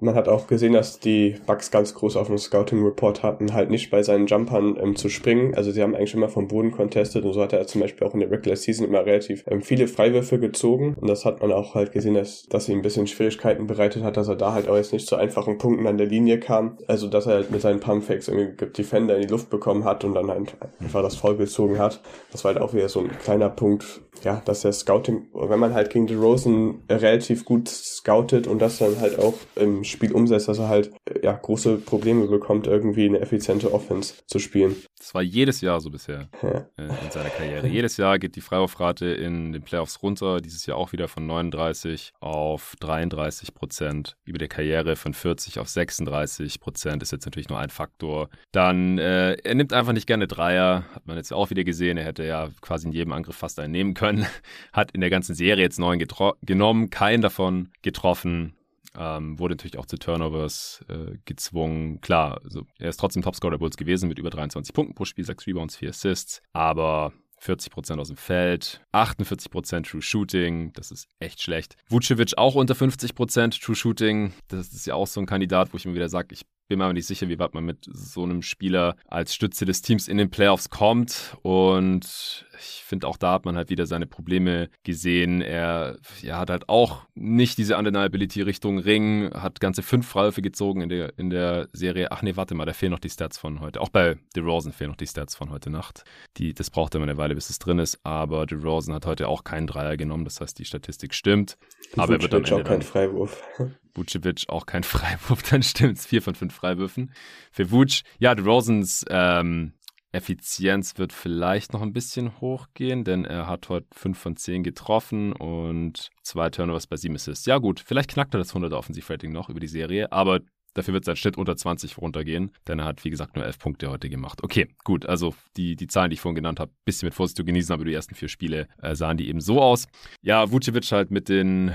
man hat auch gesehen, dass die Bugs ganz groß auf dem Scouting-Report hatten, halt nicht bei seinen Jumpern ähm, zu springen. Also sie haben eigentlich immer vom Boden contestet und so hat er zum Beispiel auch in der Regular Season immer relativ viele Freiwürfe gezogen und das hat man auch halt gesehen, dass, dass sie ein bisschen Schwierigkeiten bereitet hat, dass er da halt auch jetzt nicht zu einfachen Punkten an der Linie kam. Also dass er halt mit seinen Pumpfakes irgendwie Defender in die Luft bekommen hat und dann halt einfach das Foul gezogen hat. Das war halt auch wieder so ein kleiner Punkt, ja, dass der Scouting, wenn man halt gegen Rosen relativ gut scoutet und das dann halt auch im Spiel umsetzt, dass er halt ja große Probleme bekommt, irgendwie eine effiziente Offense zu spielen. Das war jedes Jahr so bisher ja. Äh, in seiner Karriere. jedes Jahr geht die Freiwurfrate in den Playoffs runter. Dieses Jahr auch wieder von 39 auf 33 Prozent. Über der Karriere von 40 auf 36 Prozent ist jetzt natürlich nur ein Faktor. Dann, äh, er nimmt einfach nicht gerne Dreier. Hat man jetzt auch wieder gesehen. Er hätte ja quasi in jedem Angriff fast einen nehmen können. Hat in der ganzen Serie jetzt neun genommen, keinen davon getroffen. Ähm, wurde natürlich auch zu Turnovers äh, gezwungen. Klar, also er ist trotzdem Topscorer der Bulls gewesen mit über 23 Punkten pro Spiel, 6 Rebounds, 4 Assists. Aber 40% aus dem Feld, 48% True Shooting, das ist echt schlecht. Vucevic auch unter 50% True Shooting, das ist ja auch so ein Kandidat, wo ich mir wieder sage, ich bin mir aber nicht sicher, wie weit man mit so einem Spieler als Stütze des Teams in den Playoffs kommt. Und ich finde, auch da hat man halt wieder seine Probleme gesehen. Er ja, hat halt auch nicht diese Undeniability Richtung Ring, hat ganze fünf Freiwürfe gezogen in der, in der Serie. Ach nee, warte mal, da fehlen noch die Stats von heute. Auch bei DeRozan fehlen noch die Stats von heute Nacht. Die, das braucht immer eine Weile, bis es drin ist. Aber DeRozan hat heute auch keinen Dreier genommen. Das heißt, die Statistik stimmt. Aber er wird am Ende auch kein Freiwurf. Vucevic auch kein Freiwurf, dann stimmt's. Vier von fünf Freiwürfen für Vuc. Ja, DeRozans ähm, Effizienz wird vielleicht noch ein bisschen hochgehen, denn er hat heute 5 von 10 getroffen und zwei Turnovers bei 7 Assists. Ja gut, vielleicht knackt er das 100er Offensivrating noch über die Serie, aber dafür wird sein Schnitt unter 20 runtergehen, denn er hat, wie gesagt, nur 11 Punkte heute gemacht. Okay, gut, also die, die Zahlen, die ich vorhin genannt habe, bisschen mit Vorsicht zu genießen, aber die ersten vier Spiele äh, sahen die eben so aus. Ja, Vucevic halt mit den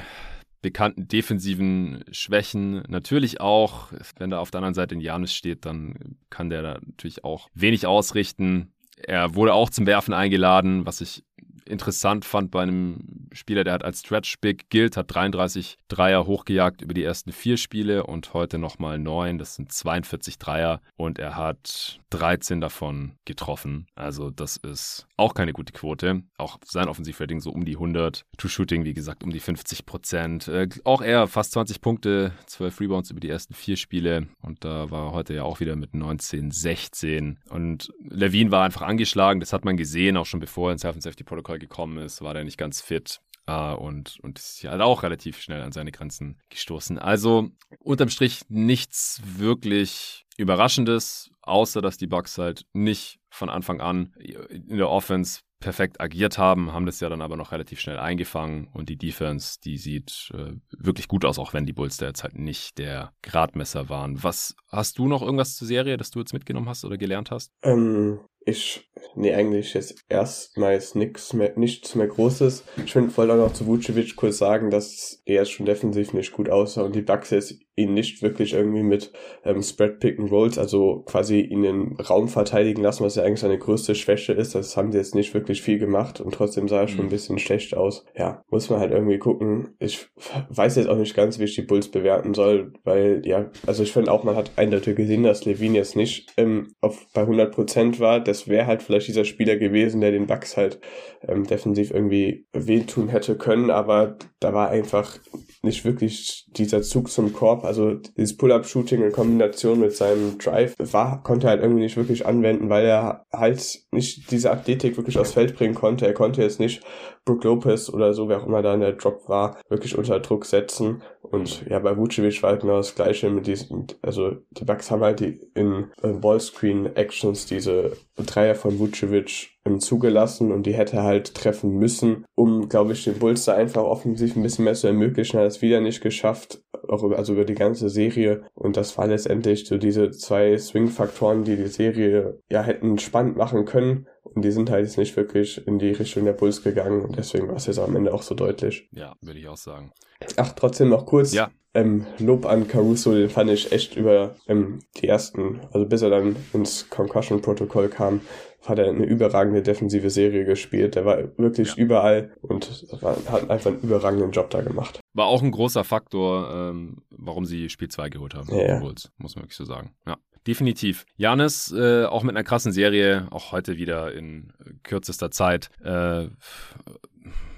bekannten defensiven Schwächen. Natürlich auch, wenn da auf der anderen Seite ein Janis steht, dann kann der da natürlich auch wenig ausrichten. Er wurde auch zum Werfen eingeladen, was ich interessant fand bei einem Spieler, der hat als Stretch Big gilt, hat 33 Dreier hochgejagt über die ersten vier Spiele und heute nochmal neun. Das sind 42 Dreier und er hat 13 davon getroffen. Also das ist auch keine gute Quote. Auch sein Offensivrating so um die 100. To-Shooting, wie gesagt, um die 50 Prozent. Äh, auch er fast 20 Punkte, 12 Rebounds über die ersten vier Spiele. Und da war heute ja auch wieder mit 19, 16. Und Levine war einfach angeschlagen. Das hat man gesehen, auch schon bevor er ins Health and Safety Protocol gekommen ist, war der nicht ganz fit. Uh, und, und ist halt auch relativ schnell an seine Grenzen gestoßen. Also unterm Strich nichts wirklich Überraschendes, außer dass die Bucks halt nicht von Anfang an in der Offense perfekt agiert haben, haben das ja dann aber noch relativ schnell eingefangen und die Defense, die sieht äh, wirklich gut aus, auch wenn die Bulls da jetzt halt nicht der Gradmesser waren. Was hast du noch irgendwas zur Serie, das du jetzt mitgenommen hast oder gelernt hast? Ähm, ich, nee, eigentlich jetzt erstmals nichts mehr, nichts mehr Großes. Ich wollte auch noch zu Vucevic kurz sagen, dass er schon defensiv nicht gut aussah und die Bucks jetzt ihn nicht wirklich irgendwie mit ähm, Spread Pick and Rolls, also quasi ihn den Raum verteidigen lassen, was ja eigentlich seine größte Schwäche ist. Das haben sie jetzt nicht wirklich viel gemacht und trotzdem sah er schon ein mhm. bisschen schlecht aus. Ja, muss man halt irgendwie gucken. Ich weiß jetzt auch nicht ganz, wie ich die Bulls bewerten soll, weil ja, also ich finde auch, man hat eindeutig gesehen, dass Levine jetzt nicht ähm, auf, bei 100% war. Das wäre halt vielleicht dieser Spieler gewesen, der den Bucks halt ähm, defensiv irgendwie wehtun hätte können, aber da war einfach nicht wirklich dieser Zug zum Korb also dieses Pull-Up-Shooting in Kombination mit seinem Drive war, konnte er halt irgendwie nicht wirklich anwenden, weil er halt nicht diese Athletik wirklich aufs Feld bringen konnte. Er konnte jetzt nicht Brook Lopez oder so, wer auch immer da in der Drop war, wirklich unter Druck setzen. Und ja, bei Vucevic war halt genau das Gleiche mit diesen, also die Bucks haben halt die in äh, Ballscreen-Actions diese Dreier von Vucevic zugelassen und die hätte halt treffen müssen, um, glaube ich, den Bulls da einfach offensiv ein bisschen mehr zu ermöglichen. Er hat es wieder nicht geschafft, auch über, also über die ganze Serie. Und das war letztendlich so diese zwei Swing-Faktoren, die die Serie ja hätten spannend machen können. Und die sind halt jetzt nicht wirklich in die Richtung der Bulls gegangen. Und deswegen war es jetzt am Ende auch so deutlich. Ja, würde ich auch sagen. Ach, trotzdem noch kurz. Ja. Ähm, Lob an Caruso, den fand ich echt über ähm, die ersten, also bis er dann ins Concussion-Protokoll kam, hat er eine überragende defensive Serie gespielt. Der war wirklich ja. überall und hat einfach einen überragenden Job da gemacht. War auch ein großer Faktor, ähm, warum sie Spiel 2 geholt haben. Ja. Bulls, muss man wirklich so sagen. Ja. Definitiv. Janis, äh, auch mit einer krassen Serie, auch heute wieder in kürzester Zeit. Äh,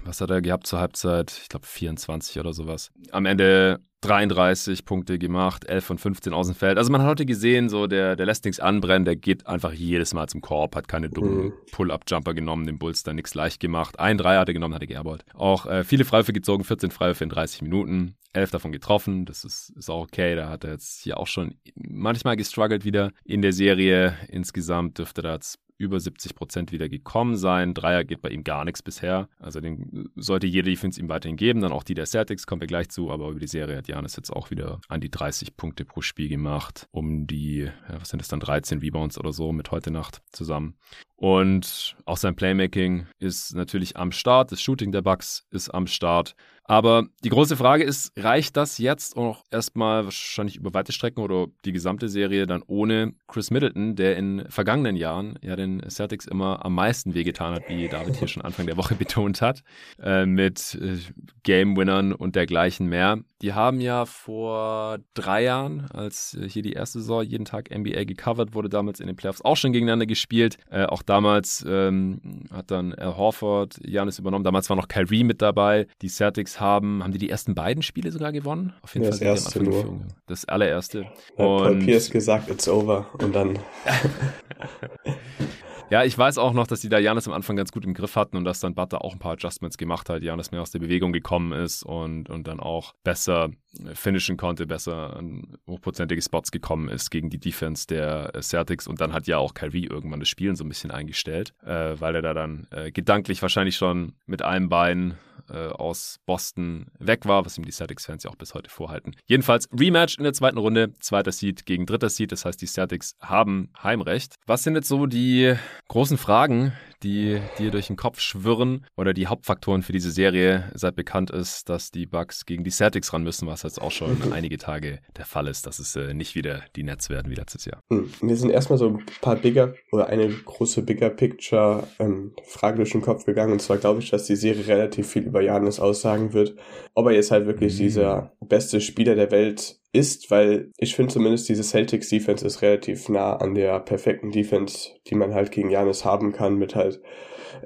was hat er gehabt zur Halbzeit? Ich glaube 24 oder sowas. Am Ende 33 Punkte gemacht, 11 von 15 aus dem Feld. Also man hat heute gesehen, so der, der lässt nichts anbrennen, der geht einfach jedes Mal zum Korb, hat keine dummen mhm. Pull-Up-Jumper genommen, dem Bulls da nichts leicht gemacht. Ein Dreier hat er genommen, hat er gearbeitet. Auch äh, viele Freiwürfe gezogen, 14 Freiwürfe in 30 Minuten, 11 davon getroffen, das ist, ist auch okay. Da hat er jetzt hier auch schon manchmal gestruggelt wieder in der Serie. Insgesamt dürfte er jetzt über 70 Prozent wieder gekommen sein. Dreier geht bei ihm gar nichts bisher. Also den sollte jede Defense ihm weiterhin geben. Dann auch die der Celtics, kommen wir gleich zu. Aber über die Serie hat Janis jetzt auch wieder an die 30 Punkte pro Spiel gemacht. Um die, ja, was sind das dann, 13 Rebounds oder so mit heute Nacht zusammen. Und auch sein Playmaking ist natürlich am Start. Das Shooting der Bucks ist am Start. Aber die große Frage ist, reicht das jetzt auch erstmal wahrscheinlich über weite Strecken oder die gesamte Serie dann ohne Chris Middleton, der in vergangenen Jahren ja den Celtics immer am meisten wehgetan hat, wie David hier schon Anfang der Woche betont hat, äh, mit äh, Game-Winnern und dergleichen mehr. Die haben ja vor drei Jahren, als hier die erste Saison jeden Tag NBA gecovert wurde, damals in den Playoffs auch schon gegeneinander gespielt. Äh, auch damals ähm, hat dann Al Horford Janis übernommen. Damals war noch Kyrie mit dabei. Die Celtics haben, haben die die ersten beiden Spiele sogar gewonnen? Auf jeden ja, Fall. Das erste nur. Das allererste. Hat Paul Pierce gesagt, it's over. Und dann Ja, ich weiß auch noch, dass die da Janis am Anfang ganz gut im Griff hatten und dass dann Butter auch ein paar Adjustments gemacht hat, Janis mehr aus der Bewegung gekommen ist und, und dann auch besser finishen konnte, besser an hochprozentige Spots gekommen ist gegen die Defense der Celtics. Und dann hat ja auch Kyrie irgendwann das Spielen so ein bisschen eingestellt, äh, weil er da dann äh, gedanklich wahrscheinlich schon mit einem Bein äh, aus Boston weg war, was ihm die Celtics-Fans ja auch bis heute vorhalten. Jedenfalls Rematch in der zweiten Runde, zweiter Seed gegen dritter Seed, das heißt, die Celtics haben Heimrecht. Was sind jetzt so die großen Fragen, die dir durch den Kopf schwirren oder die Hauptfaktoren für diese Serie, seit bekannt ist, dass die Bucks gegen die Celtics ran müssen, was jetzt auch schon einige Tage der Fall ist, dass es äh, nicht wieder die Nets werden wie letztes Jahr. Hm, mir sind erstmal so ein paar bigger oder eine große bigger Picture ähm, Frage durch den Kopf gegangen und zwar glaube ich, dass die Serie relativ viel über Janis aussagen wird, ob er jetzt halt wirklich mhm. dieser beste Spieler der Welt ist, weil ich finde zumindest diese Celtics Defense ist relativ nah an der perfekten Defense, die man halt gegen Janis haben kann, mit halt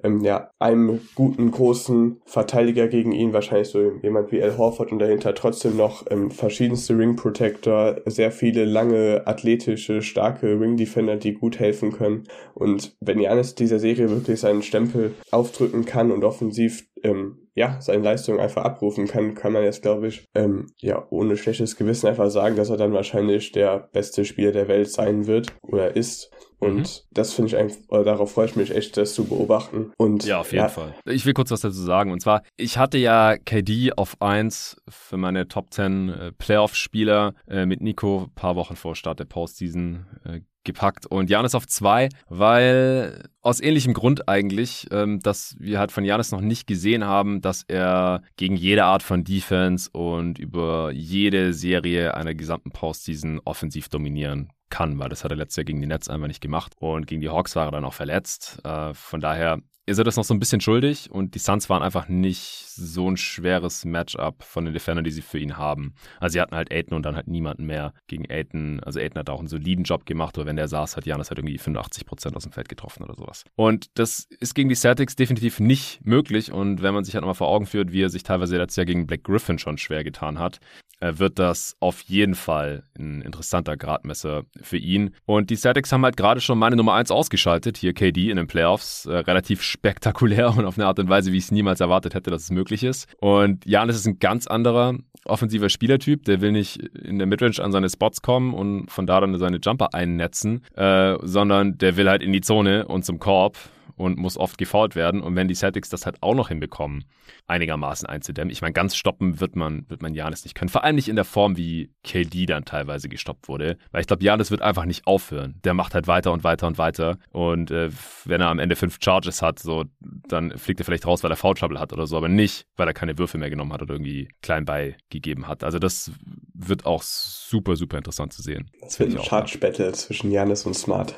ähm, ja, einem guten, großen Verteidiger gegen ihn, wahrscheinlich so jemand wie Al Horford und dahinter trotzdem noch ähm, verschiedenste Ring Protector, sehr viele lange, athletische, starke Ring Defender, die gut helfen können. Und wenn Janis dieser Serie wirklich seinen Stempel aufdrücken kann und offensiv ähm, ja, seine Leistung einfach abrufen kann, kann man jetzt, glaube ich, ähm, ja, ohne schlechtes Gewissen einfach sagen, dass er dann wahrscheinlich der beste Spieler der Welt sein wird oder ist. Und mhm. das finde ich eigentlich, oder darauf freue ich mich echt, das zu beobachten. Und, ja, auf jeden ja. Fall. Ich will kurz was dazu sagen. Und zwar, ich hatte ja KD auf 1 für meine Top 10 äh, Playoff-Spieler äh, mit Nico ein paar Wochen vor Start der Postseason äh, gepackt und Janis auf zwei, weil aus ähnlichem Grund eigentlich, ähm, dass wir halt von Janis noch nicht gesehen haben, dass er gegen jede Art von Defense und über jede Serie einer gesamten Postseason offensiv dominieren kann, weil das hat er letztes Jahr gegen die Nets einfach nicht gemacht und gegen die Hawks war er dann auch verletzt. Äh, von daher ist er das noch so ein bisschen schuldig und die Suns waren einfach nicht so ein schweres Matchup von den Defendern, die sie für ihn haben. Also sie hatten halt Aiden und dann halt niemanden mehr gegen Aiden. Also Aiden hat auch einen soliden Job gemacht, aber wenn der saß, hat Janis halt irgendwie 85 Prozent aus dem Feld getroffen oder sowas. Und das ist gegen die Celtics definitiv nicht möglich und wenn man sich halt nochmal vor Augen führt, wie er sich teilweise letztes Jahr gegen Black Griffin schon schwer getan hat, wird das auf jeden Fall ein interessanter Gradmesser für ihn. Und die Celtics haben halt gerade schon meine Nummer 1 ausgeschaltet, hier KD in den Playoffs, äh, relativ spektakulär und auf eine Art und Weise, wie ich es niemals erwartet hätte, dass es möglich ist. Und Janis ist ein ganz anderer offensiver Spielertyp, der will nicht in der Midrange an seine Spots kommen und von da dann seine Jumper einnetzen, äh, sondern der will halt in die Zone und zum Korb und muss oft gefault werden. Und wenn die Celtics das halt auch noch hinbekommen, einigermaßen einzudämmen, ich meine, ganz stoppen wird man, wird man Janis nicht können. Vor allem nicht in der Form, wie KD dann teilweise gestoppt wurde. Weil ich glaube, Janis wird einfach nicht aufhören. Der macht halt weiter und weiter und weiter. Und äh, wenn er am Ende fünf Charges hat, so, dann fliegt er vielleicht raus, weil er Foul Trouble hat oder so, aber nicht, weil er keine Würfe mehr genommen hat oder irgendwie klein beigegeben hat. Also das wird auch super, super interessant zu sehen. Das wird ein Charge-Battle zwischen Janis und Smart.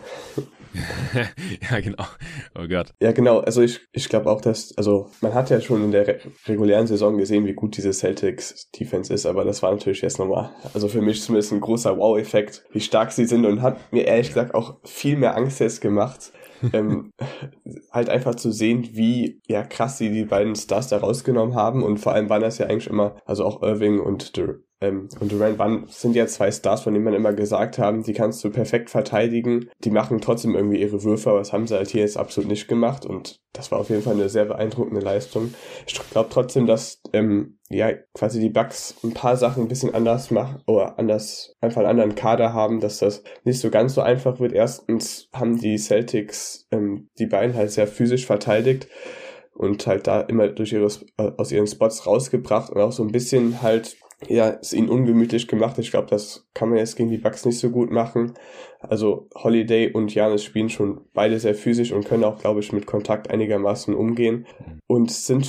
ja, genau. Oh Gott. Ja, genau. Also ich, ich glaube auch, dass, also man hat ja schon in der re regulären Saison gesehen, wie gut diese Celtics Defense ist, aber das war natürlich jetzt nochmal, also für mich zumindest ein großer Wow-Effekt, wie stark sie sind und hat mir ehrlich gesagt auch viel mehr Angst jetzt gemacht, ähm, halt einfach zu sehen, wie ja krass sie die beiden Stars da rausgenommen haben und vor allem waren das ja eigentlich immer, also auch Irving und ähm, und Durant waren, sind ja zwei Stars, von denen man immer gesagt haben, die kannst du perfekt verteidigen. Die machen trotzdem irgendwie ihre Würfe, aber das haben sie halt hier jetzt absolut nicht gemacht. Und das war auf jeden Fall eine sehr beeindruckende Leistung. Ich glaube trotzdem, dass ähm, ja quasi die Bucks ein paar Sachen ein bisschen anders machen oder anders einfach einen anderen Kader haben, dass das nicht so ganz so einfach wird. Erstens haben die Celtics ähm, die beiden halt sehr physisch verteidigt und halt da immer durch ihre äh, aus ihren Spots rausgebracht und auch so ein bisschen halt ja, es ihnen ungemütlich gemacht. Ich glaube, das kann man jetzt gegen die Bucks nicht so gut machen. Also Holiday und Janis spielen schon beide sehr physisch und können auch, glaube ich, mit Kontakt einigermaßen umgehen und sind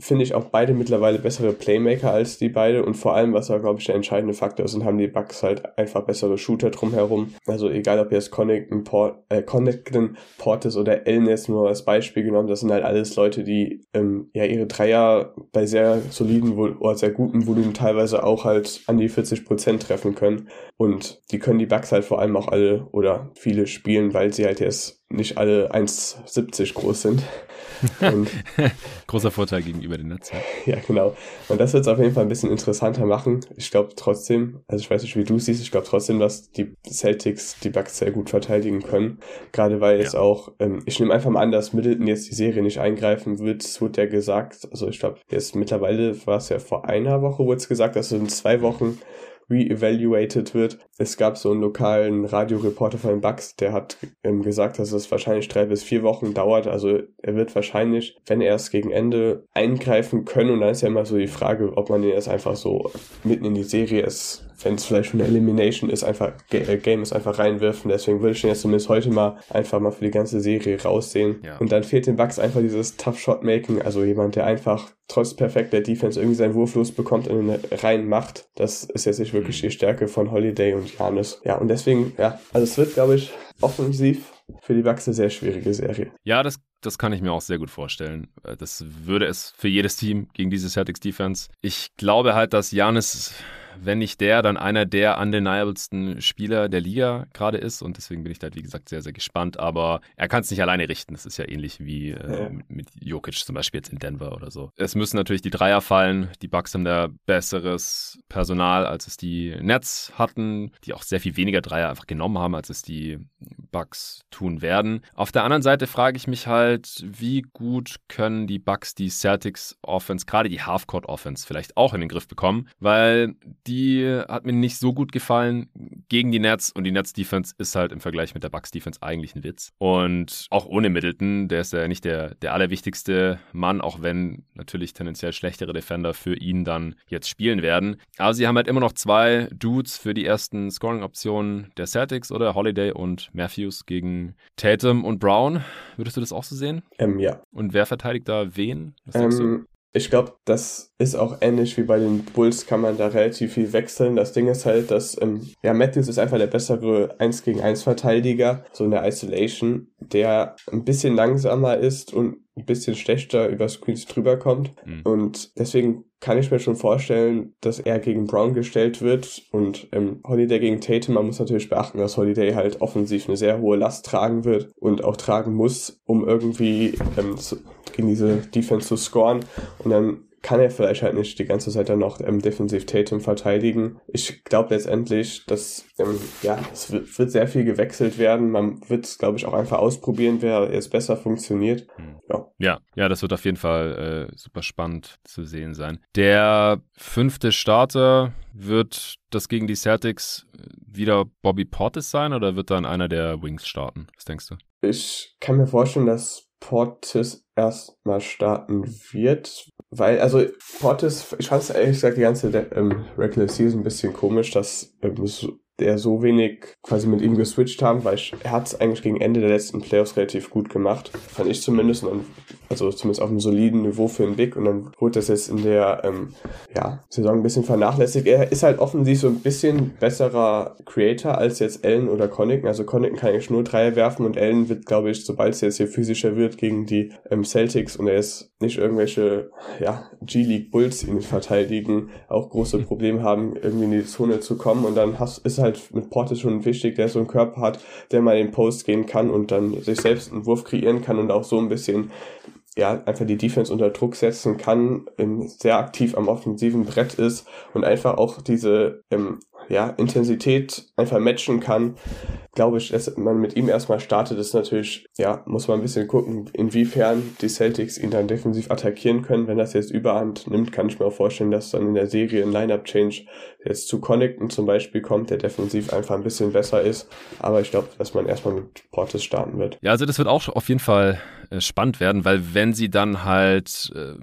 finde ich auch beide mittlerweile bessere Playmaker als die beide und vor allem, was da glaube ich der entscheidende Faktor ist, und haben die Bucks halt einfach bessere Shooter drumherum. Also egal ob jetzt Connington, Port, äh, Connington, Portis oder Elnes nur als Beispiel genommen, das sind halt alles Leute, die ähm, ja ihre Dreier bei sehr soliden oder sehr gutem Volumen teilweise auch halt an die 40 Prozent treffen können und die können die Bucks halt vor allem auch alle oder viele spielen, weil sie halt jetzt nicht alle 1,70 groß sind. Großer Vorteil gegenüber den Netzen. Ja. genau. Und das wird es auf jeden Fall ein bisschen interessanter machen. Ich glaube trotzdem, also ich weiß nicht, wie du siehst, ich glaube trotzdem, dass die Celtics die Bucks sehr gut verteidigen können. Gerade weil jetzt ja. auch, ähm, ich nehme einfach mal an, dass Middleton jetzt die Serie nicht eingreifen wird. Es wurde ja gesagt, also ich glaube, jetzt mittlerweile war es ja vor einer Woche, wurde es gesagt, dass es in zwei Wochen re-evaluated wird. Es gab so einen lokalen Radioreporter von den Bucks, der hat ähm, gesagt, dass es wahrscheinlich drei bis vier Wochen dauert. Also er wird wahrscheinlich, wenn er es gegen Ende eingreifen können, und dann ist ja immer so die Frage, ob man ihn erst einfach so mitten in die Serie ist, wenn es vielleicht schon eine Elimination ist, einfach äh, Game ist einfach reinwerfen. Deswegen würde ich ihn jetzt zumindest heute mal einfach mal für die ganze Serie raussehen. Ja. Und dann fehlt den Bucks einfach dieses Tough Shot Making, also jemand, der einfach trotz perfekter Defense irgendwie seinen Wurf losbekommt und ihn rein macht. Das ist jetzt nicht wirklich mhm. die Stärke von Holiday und Janis. Ja, und deswegen, ja, also es wird, glaube ich, offensiv für die Bucks eine sehr schwierige Serie. Ja, das, das kann ich mir auch sehr gut vorstellen. Äh, das würde es für jedes Team gegen diese Celtics Defense. Ich glaube halt, dass Janis wenn nicht der, dann einer der undeniablesten Spieler der Liga gerade ist. Und deswegen bin ich da, wie gesagt, sehr, sehr gespannt. Aber er kann es nicht alleine richten. Das ist ja ähnlich wie äh, mit, Jokic zum Beispiel jetzt in Denver oder so. Es müssen natürlich die Dreier fallen. Die Bucks haben da besseres Personal, als es die Nets hatten, die auch sehr viel weniger Dreier einfach genommen haben, als es die Bucks tun werden. Auf der anderen Seite frage ich mich halt, wie gut können die Bucks die Celtics Offense, gerade die Halfcourt Offense, vielleicht auch in den Griff bekommen, weil die hat mir nicht so gut gefallen gegen die Nets und die Nets Defense ist halt im Vergleich mit der Bucks Defense eigentlich ein Witz. Und auch ohne Middleton, der ist ja nicht der, der allerwichtigste Mann, auch wenn natürlich tendenziell schlechtere Defender für ihn dann jetzt spielen werden. Aber sie haben halt immer noch zwei Dudes für die ersten Scoring-Optionen der Celtics oder Holiday und Matthews gegen Tatum und Brown. Würdest du das auch so sehen? Ähm, ja. Und wer verteidigt da wen? Ähm, ich glaube, das ist auch ähnlich wie bei den Bulls, kann man da relativ viel wechseln. Das Ding ist halt, dass, ähm, ja, Matthews ist einfach der bessere 1 gegen 1 Verteidiger, so in der Isolation, der ein bisschen langsamer ist und ein bisschen schlechter über Screens drüber kommt. Mhm. Und deswegen kann ich mir schon vorstellen, dass er gegen Brown gestellt wird und ähm, Holiday gegen Tatum. Man muss natürlich beachten, dass Holiday halt offensiv eine sehr hohe Last tragen wird und auch tragen muss, um irgendwie ähm, zu, gegen diese Defense zu scoren. Und dann kann er vielleicht halt nicht die ganze Zeit dann noch ähm, defensiv Tatum verteidigen. Ich glaube letztendlich, dass ähm, ja, es wird, wird, sehr viel gewechselt werden. Man wird es, glaube ich, auch einfach ausprobieren, wer jetzt besser funktioniert. Hm. Ja. ja, ja, das wird auf jeden Fall äh, super spannend zu sehen sein. Der fünfte Starter wird das gegen die Celtics wieder Bobby Portis sein oder wird dann einer der Wings starten? Was denkst du? Ich kann mir vorstellen, dass Portis erstmal starten wird, weil, also Portis, ich fand es ehrlich gesagt die ganze ähm, Regular Season ein bisschen komisch, dass ähm, so, der so wenig quasi mit ihm geswitcht haben, weil ich, er hat es eigentlich gegen Ende der letzten Playoffs relativ gut gemacht, fand ich zumindest, und also zumindest auf einem soliden Niveau für den Big und dann wurde das jetzt in der ähm, ja, Saison ein bisschen vernachlässigt. Er ist halt offensiv so ein bisschen besserer Creator als jetzt Allen oder Connaughton, also Connaughton kann eigentlich nur Dreier werfen und Allen wird, glaube ich, sobald es jetzt hier physischer wird gegen die ähm, Celtics und er ist nicht irgendwelche ja, G-League Bulls ihn verteidigen, auch große Probleme haben, irgendwie in die Zone zu kommen und dann hast, ist halt mit Portis schon wichtig, der so einen Körper hat, der mal in den Post gehen kann und dann sich selbst einen Wurf kreieren kann und auch so ein bisschen ja, einfach die Defense unter Druck setzen kann, sehr aktiv am offensiven Brett ist und einfach auch diese ähm, ja, Intensität einfach matchen kann, glaube ich, dass man mit ihm erstmal startet, ist natürlich, ja, muss man ein bisschen gucken, inwiefern die Celtics ihn dann defensiv attackieren können. Wenn das jetzt Überhand nimmt, kann ich mir auch vorstellen, dass dann in der Serie ein Lineup-Change jetzt zu Connington zum Beispiel kommt, der defensiv einfach ein bisschen besser ist. Aber ich glaube, dass man erstmal mit Portis starten wird. Ja, also das wird auch auf jeden Fall spannend werden, weil wenn sie dann halt äh,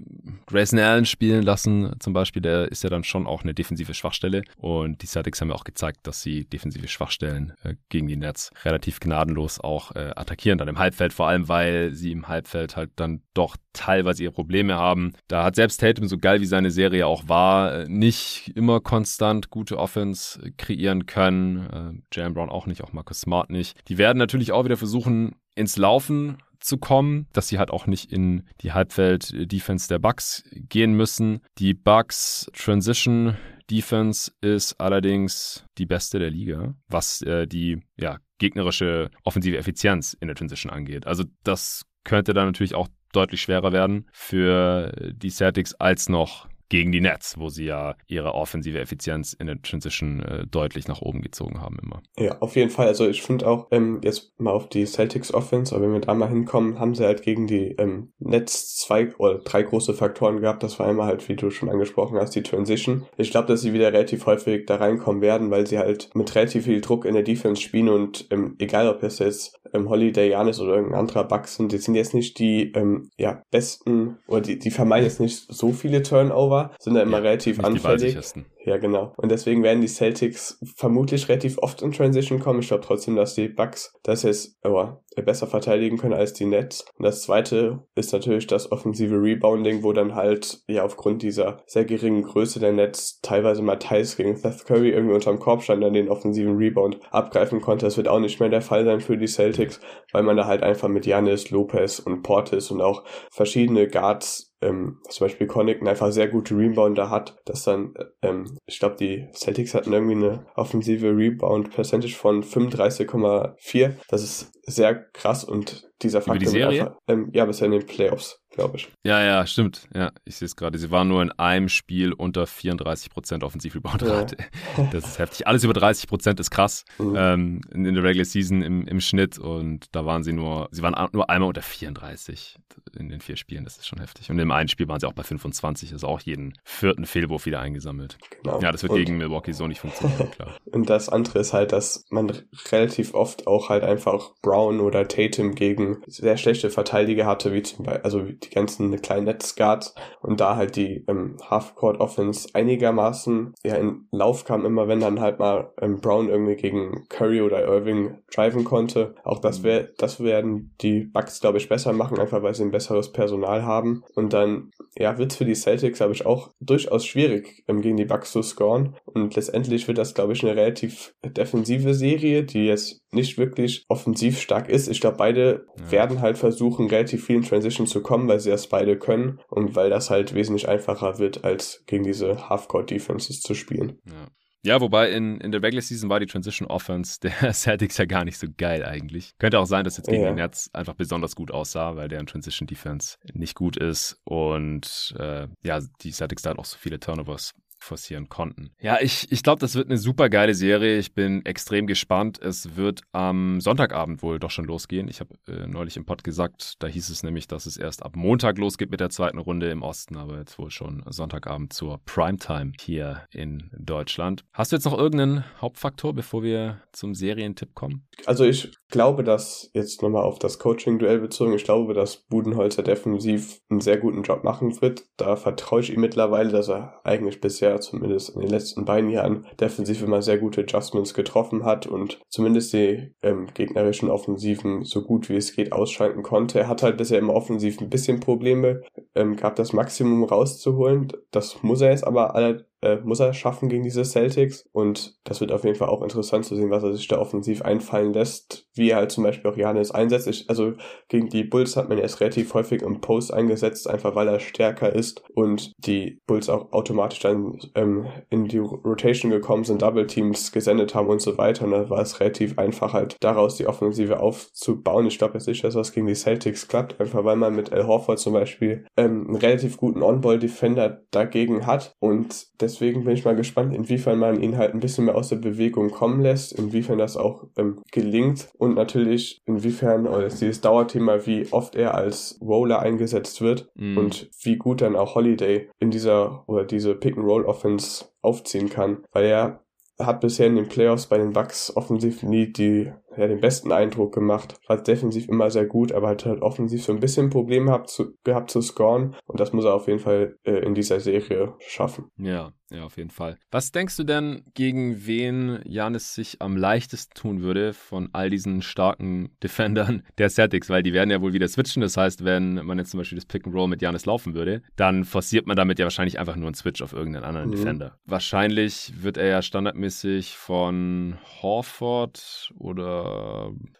Grayson Allen spielen lassen, zum Beispiel, der ist ja dann schon auch eine defensive Schwachstelle und die Celtics haben ja auch gezeigt, dass sie defensive Schwachstellen äh, gegen die Nets relativ gnadenlos auch äh, attackieren, dann im Halbfeld, vor allem weil sie im Halbfeld halt dann doch teilweise ihre Probleme haben. Da hat selbst Tatum, so geil wie seine Serie auch war, äh, nicht immer konstant gute Offense kreieren können. Äh, Jalen Brown auch nicht, auch Marcus Smart nicht. Die werden natürlich auch wieder versuchen, ins Laufen zu kommen, dass sie halt auch nicht in die Halbfeld-Defense der Bucks gehen müssen. Die Bucks Transition Defense ist allerdings die beste der Liga, was äh, die ja, gegnerische offensive Effizienz in der Transition angeht. Also das könnte dann natürlich auch deutlich schwerer werden für die Celtics als noch gegen die Nets, wo sie ja ihre offensive Effizienz in der Transition äh, deutlich nach oben gezogen haben immer. Ja, auf jeden Fall. Also ich finde auch, ähm, jetzt mal auf die Celtics Offense, aber wenn wir da mal hinkommen, haben sie halt gegen die ähm, Nets zwei oder drei große Faktoren gehabt. Das war einmal halt, wie du schon angesprochen hast, die Transition. Ich glaube, dass sie wieder relativ häufig da reinkommen werden, weil sie halt mit relativ viel Druck in der Defense spielen und ähm, egal ob es jetzt ähm, Holiday, Janis oder irgendein anderer Bug sind, die sind jetzt nicht die ähm, ja, besten oder die, die vermeiden jetzt nicht so viele Turnover, sind da immer ja, relativ anfällig. Ja, genau. Und deswegen werden die Celtics vermutlich relativ oft in Transition kommen. Ich glaube trotzdem, dass die Bucks das jetzt oh, besser verteidigen können als die Nets. Und das zweite ist natürlich das offensive Rebounding, wo dann halt ja aufgrund dieser sehr geringen Größe der Nets teilweise Matthijs gegen Seth Curry irgendwie unterm Korb stand, dann den offensiven Rebound abgreifen konnte. Das wird auch nicht mehr der Fall sein für die Celtics, weil man da halt einfach mit Janis, Lopez und Portis und auch verschiedene Guards ähm, zum Beispiel Connaughton einfach sehr gute Rebounder hat, dass dann, ähm, ich glaube, die Celtics hatten irgendwie eine offensive Rebound-Percentage von 35,4. Das ist sehr krass und dieser Faktor. Über die Serie? Einfach, ähm, ja, bisher in den Playoffs glaube ich. Ja, ja, stimmt. Ja, ich sehe es gerade. Sie waren nur in einem Spiel unter 34% Offensiv-Rebound-Rate. Ja. Das ist heftig. Alles über 30% ist krass mhm. ähm, in, in, der Regular Season im, im Schnitt und da waren sie nur, sie waren nur einmal unter 34 in den vier Spielen. Das ist schon heftig. Und im einen Spiel waren sie auch bei 25, also auch jeden vierten Fehlwurf wieder eingesammelt. Genau. Ja, das wird und, gegen Milwaukee so nicht funktionieren, klar. und das andere ist halt, dass man relativ oft auch halt einfach Brown oder Tatum gegen sehr schlechte Verteidiger hatte, wie zum Beispiel, also die ganzen kleinen Netzguards und da halt die ähm, Half-Court-Offense einigermaßen ja in Lauf kam, immer wenn dann halt mal ähm, Brown irgendwie gegen Curry oder Irving driven konnte. Auch das mhm. wäre, das werden die Bucks, glaube ich, besser machen, einfach weil sie ein besseres Personal haben. Und dann, ja, wird's für die Celtics, glaube ich, auch durchaus schwierig, ähm, gegen die Bucks zu scoren. Und letztendlich wird das, glaube ich, eine relativ defensive Serie, die jetzt nicht wirklich offensiv stark ist. Ich glaube, beide ja. werden halt versuchen, relativ viel in Transition zu kommen, weil sie das beide können und weil das halt wesentlich einfacher wird, als gegen diese Half-Court-Defenses zu spielen. Ja. Ja, wobei in, in der Regular Season war die Transition Offense der Celtics ja gar nicht so geil eigentlich. Könnte auch sein, dass jetzt gegen ja. die Nets einfach besonders gut aussah, weil deren Transition Defense nicht gut ist und äh, ja, die Celtics da halt auch so viele Turnovers forcieren konnten. Ja, ich, ich glaube, das wird eine super geile Serie. Ich bin extrem gespannt. Es wird am Sonntagabend wohl doch schon losgehen. Ich habe äh, neulich im Pod gesagt, da hieß es nämlich, dass es erst ab Montag losgeht mit der zweiten Runde im Osten, aber jetzt wohl schon Sonntagabend zur Primetime hier in Deutschland. Hast du jetzt noch irgendeinen Hauptfaktor, bevor wir zum Serientipp kommen? Also ich glaube, dass jetzt nochmal auf das Coaching-Duell bezogen, ich glaube, dass Budenholzer defensiv einen sehr guten Job machen wird. Da vertraue ich ihm mittlerweile, dass er eigentlich bisher er zumindest in den letzten beiden Jahren defensiv immer sehr gute Adjustments getroffen hat und zumindest die ähm, gegnerischen Offensiven so gut wie es geht ausschalten konnte. Er hat halt bisher im Offensiv ein bisschen Probleme, ähm, gab das Maximum rauszuholen. Das muss er jetzt aber äh, muss er schaffen gegen diese Celtics. Und das wird auf jeden Fall auch interessant zu sehen, was er sich da offensiv einfallen lässt, wie er halt zum Beispiel auch Janis einsetzt. Ich, also gegen die Bulls hat man erst relativ häufig im Post eingesetzt, einfach weil er stärker ist und die Bulls auch automatisch dann ähm, in die Rotation gekommen sind, Double Teams gesendet haben und so weiter. Und da war es relativ einfach halt daraus die Offensive aufzubauen. Ich glaube jetzt nicht, dass das gegen die Celtics klappt, einfach weil man mit Al Horford zum Beispiel ähm, einen relativ guten On-Ball-Defender dagegen hat und deswegen bin ich mal gespannt, inwiefern man ihn halt ein bisschen mehr aus der Bewegung kommen lässt, inwiefern das auch ähm, gelingt und natürlich inwiefern, oder ist dieses Dauerthema, wie oft er als Roller eingesetzt wird mm. und wie gut dann auch Holiday in dieser oder diese Pick-and-Roll-Offense aufziehen kann, weil er hat bisher in den Playoffs bei den Bucks offensiv nie die ja, den besten Eindruck gemacht. War defensiv immer sehr gut, aber hat halt offensiv so ein bisschen Probleme gehabt zu, gehabt zu scoren. Und das muss er auf jeden Fall äh, in dieser Serie schaffen. Ja, ja, auf jeden Fall. Was denkst du denn, gegen wen Janis sich am leichtesten tun würde von all diesen starken Defendern der Celtics? Weil die werden ja wohl wieder switchen. Das heißt, wenn man jetzt zum Beispiel das Pick and Roll mit Janis laufen würde, dann forciert man damit ja wahrscheinlich einfach nur einen Switch auf irgendeinen anderen mhm. Defender. Wahrscheinlich wird er ja standardmäßig von Horford oder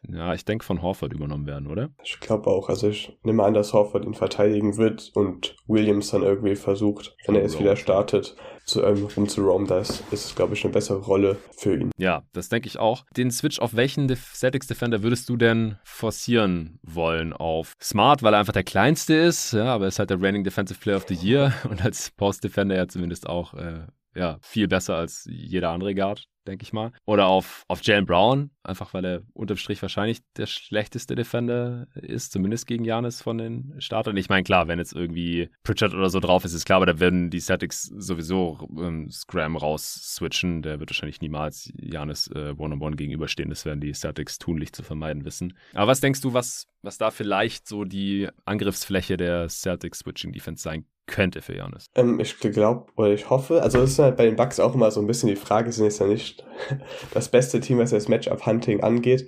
ja, ich denke von Horford übernommen werden, oder? Ich glaube auch. Also ich nehme an, dass Horford ihn verteidigen wird und Williams dann irgendwie versucht, wenn er jetzt wieder startet, zu ähm, rumzuroamen, da ist, ist glaube ich, eine bessere Rolle für ihn. Ja, das denke ich auch. Den Switch auf welchen Def Celtics Defender würdest du denn forcieren wollen? Auf Smart, weil er einfach der kleinste ist, ja, aber er ist halt der Reigning Defensive Player of the Year und als Post Defender ja zumindest auch äh, ja, viel besser als jeder andere Guard, denke ich mal. Oder auf, auf Jalen Brown, einfach weil er unterm Strich wahrscheinlich der schlechteste Defender ist, zumindest gegen Janis von den Startern. Ich meine, klar, wenn jetzt irgendwie Pritchard oder so drauf ist, ist klar, aber da werden die Celtics sowieso ähm, Scram raus switchen. Der wird wahrscheinlich niemals Janis äh, One-on-One gegenüberstehen. Das werden die Celtics tunlich zu vermeiden wissen. Aber was denkst du, was, was da vielleicht so die Angriffsfläche der Celtics Switching Defense sein könnte für Janis. Ähm, ich glaube oder ich hoffe, also das ist halt bei den Bucks auch immer so ein bisschen die Frage, sind jetzt ja nicht das beste Team, was das Matchup-Hunting angeht.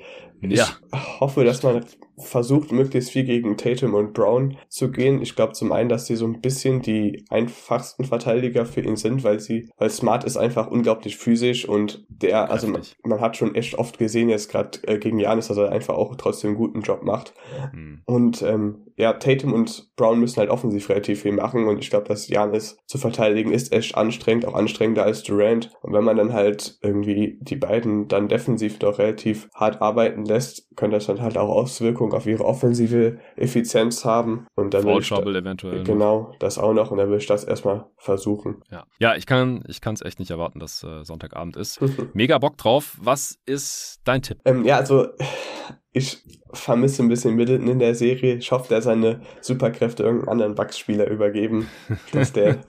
Ich ja. hoffe, dass man versucht, möglichst viel gegen Tatum und Brown zu gehen. Ich glaube zum einen, dass sie so ein bisschen die einfachsten Verteidiger für ihn sind, weil sie, weil Smart ist einfach unglaublich physisch und der, also man, man, hat schon echt oft gesehen, jetzt gerade äh, gegen Janis, dass er einfach auch trotzdem einen guten Job macht. Mhm. Und ähm, ja, Tatum und Brown müssen halt offensiv relativ viel machen und ich glaube, dass Janis zu verteidigen ist echt anstrengend, auch anstrengender als Durant. Und wenn man dann halt irgendwie die beiden dann defensiv doch relativ hart arbeiten lässt, könnte das dann halt auch Auswirkungen auf ihre offensive Effizienz haben. Und dann Foul Trouble eventuell. Genau, das auch noch und dann will ich das erstmal versuchen. Ja, ja ich kann ich es echt nicht erwarten, dass äh, Sonntagabend ist. Mega Bock drauf. Was ist dein Tipp? Ähm, ja, also ich vermisse ein bisschen Middleton in der Serie. Ich hoffe, der seine Superkräfte irgendeinem anderen Bugs-Spieler übergeben. dass der,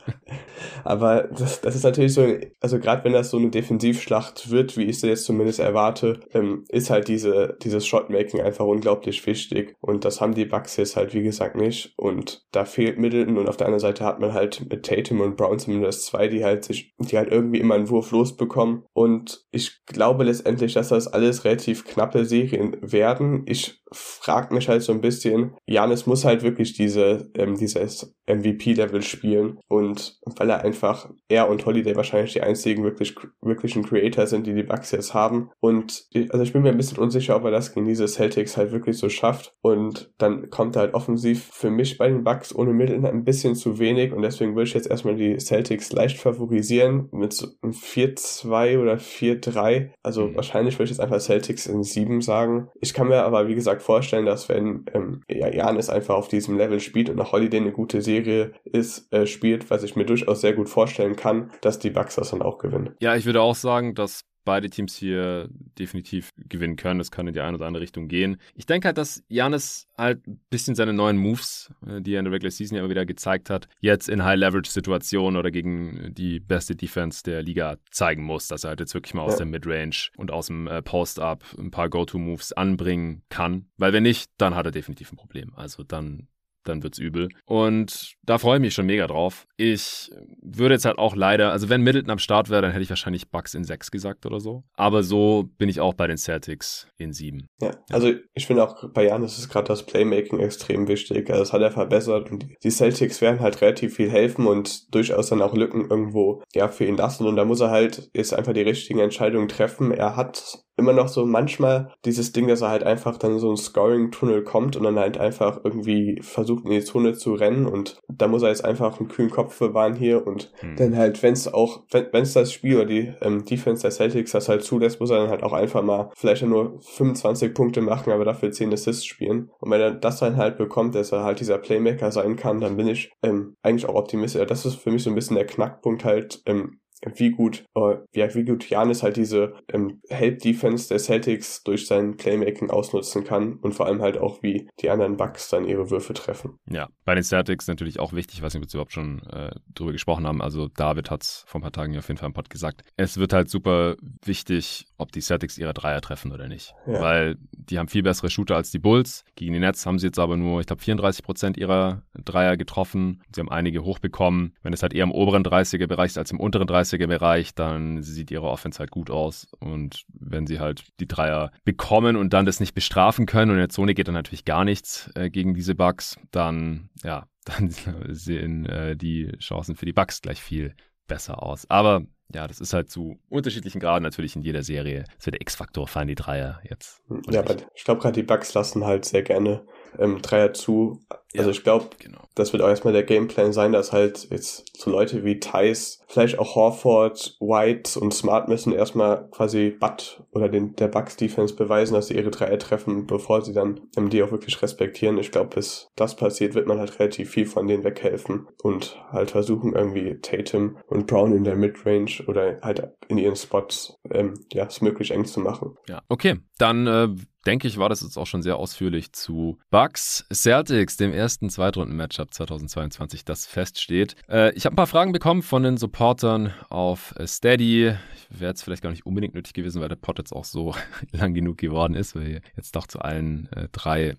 aber das, das ist natürlich so, also gerade wenn das so eine Defensivschlacht wird, wie ich sie jetzt zumindest erwarte, ähm, ist halt diese, dieses Shotmaking einfach unglaublich wichtig. Und das haben die Bugs jetzt halt, wie gesagt, nicht. Und da fehlt Middleton und auf der anderen Seite hat man halt mit Tatum und Brown zumindest zwei, die halt sich, die halt irgendwie immer einen Wurf losbekommen. Und ich glaube letztendlich, dass das alles relativ knappe Serien werden werden. Ich frage mich halt so ein bisschen, Janis muss halt wirklich diese, ähm, dieses MVP-Level spielen und weil er einfach, er und Holiday wahrscheinlich die einzigen wirklich, wirklichen Creator sind, die die Bucks jetzt haben und also ich bin mir ein bisschen unsicher, ob er das gegen diese Celtics halt wirklich so schafft und dann kommt er halt offensiv für mich bei den Bucks ohne Mittel ein bisschen zu wenig und deswegen würde ich jetzt erstmal die Celtics leicht favorisieren mit so einem 4-2 oder 4-3, also mhm. wahrscheinlich würde ich jetzt einfach Celtics in 7 sagen. Ich kann mir aber wie gesagt vorstellen, dass wenn ähm, ja, Janis einfach auf diesem Level spielt und auch Holiday eine gute Serie ist, äh, spielt, was ich mir durchaus sehr gut vorstellen kann, dass die Bucks das dann auch gewinnen. Ja, ich würde auch sagen, dass beide Teams hier definitiv gewinnen können. Das kann in die eine oder andere Richtung gehen. Ich denke halt, dass Janis halt ein bisschen seine neuen Moves, äh, die er in der Regular Season ja immer wieder gezeigt hat, jetzt in High-Leverage-Situationen oder gegen die beste Defense der Liga zeigen muss, dass er halt jetzt wirklich mal aus der Midrange und aus dem äh, Post-Up ein paar Go-To-Moves anbringen kann. Weil wenn nicht, dann hat er definitiv ein Problem. Also dann dann wird's übel. Und da freue ich mich schon mega drauf. Ich würde jetzt halt auch leider, also wenn Middleton am Start wäre, dann hätte ich wahrscheinlich Bucks in 6 gesagt oder so. Aber so bin ich auch bei den Celtics in 7. Ja, also ich finde auch bei Janis ist gerade das Playmaking extrem wichtig. Also das hat er verbessert und die Celtics werden halt relativ viel helfen und durchaus dann auch Lücken irgendwo ja für ihn lassen. Und da muss er halt jetzt einfach die richtigen Entscheidungen treffen. Er hat immer noch so manchmal dieses Ding, dass er halt einfach dann so ein Scoring-Tunnel kommt und dann halt einfach irgendwie versucht in die Zone zu rennen und da muss er jetzt einfach einen kühlen Kopf bewahren hier und hm. dann halt, wenn es auch, wenn es das Spiel oder die ähm, Defense der Celtics das halt zulässt, muss er dann halt auch einfach mal vielleicht nur 25 Punkte machen, aber dafür 10 Assists spielen und wenn er das dann halt bekommt, dass er halt dieser Playmaker sein kann, dann bin ich ähm, eigentlich auch optimistisch. Das ist für mich so ein bisschen der Knackpunkt halt, ähm, wie gut, äh, wie, wie gut Janis halt diese ähm, Help-Defense der Celtics durch sein Playmaking ausnutzen kann und vor allem halt auch, wie die anderen Bucks dann ihre Würfe treffen. Ja, bei den Celtics natürlich auch wichtig, was wir jetzt überhaupt schon äh, drüber gesprochen haben. Also David hat es vor ein paar Tagen auf jeden Fall im Pod gesagt. Es wird halt super wichtig, ob die Celtics ihre Dreier treffen oder nicht. Ja. Weil die haben viel bessere Shooter als die Bulls. Gegen die Nets haben sie jetzt aber nur, ich glaube, 34 Prozent ihrer Dreier getroffen. Sie haben einige hochbekommen. Wenn es halt eher im oberen 30er-Bereich ist als im unteren 30er-Bereich, dann sieht ihre Offense halt gut aus. Und wenn sie halt die Dreier bekommen und dann das nicht bestrafen können und in der Zone geht dann natürlich gar nichts äh, gegen diese Bugs, dann, ja, dann sehen äh, die Chancen für die Bugs gleich viel besser aus. Aber ja, das ist halt zu unterschiedlichen Graden natürlich in jeder Serie. Das wird der X-Faktor, fallen die Dreier jetzt. Ja, aber ich glaube gerade die Bugs lassen halt sehr gerne ähm, Dreier zu. Also ja, ich glaube, genau. das wird auch erstmal der Gameplan sein, dass halt jetzt so Leute wie Thais, vielleicht auch Horford, White und Smart müssen erstmal quasi Butt oder den, der Bucks Defense beweisen, dass sie ihre Dreier treffen, bevor sie dann ähm, die auch wirklich respektieren. Ich glaube, bis das passiert, wird man halt relativ viel von denen weghelfen und halt versuchen irgendwie Tatum und Brown in der Midrange oder halt in ihren Spots ähm, ja, es möglich eng zu machen. Ja, okay. Dann äh, denke ich, war das jetzt auch schon sehr ausführlich zu Bucks Celtics, dem ersten Zweitrunden-Matchup 2022, das feststeht. Äh, ich habe ein paar Fragen bekommen von den Supportern auf Steady. Wäre jetzt vielleicht gar nicht unbedingt nötig gewesen, weil der Pod jetzt auch so lang genug geworden ist, weil wir jetzt doch zu allen äh, drei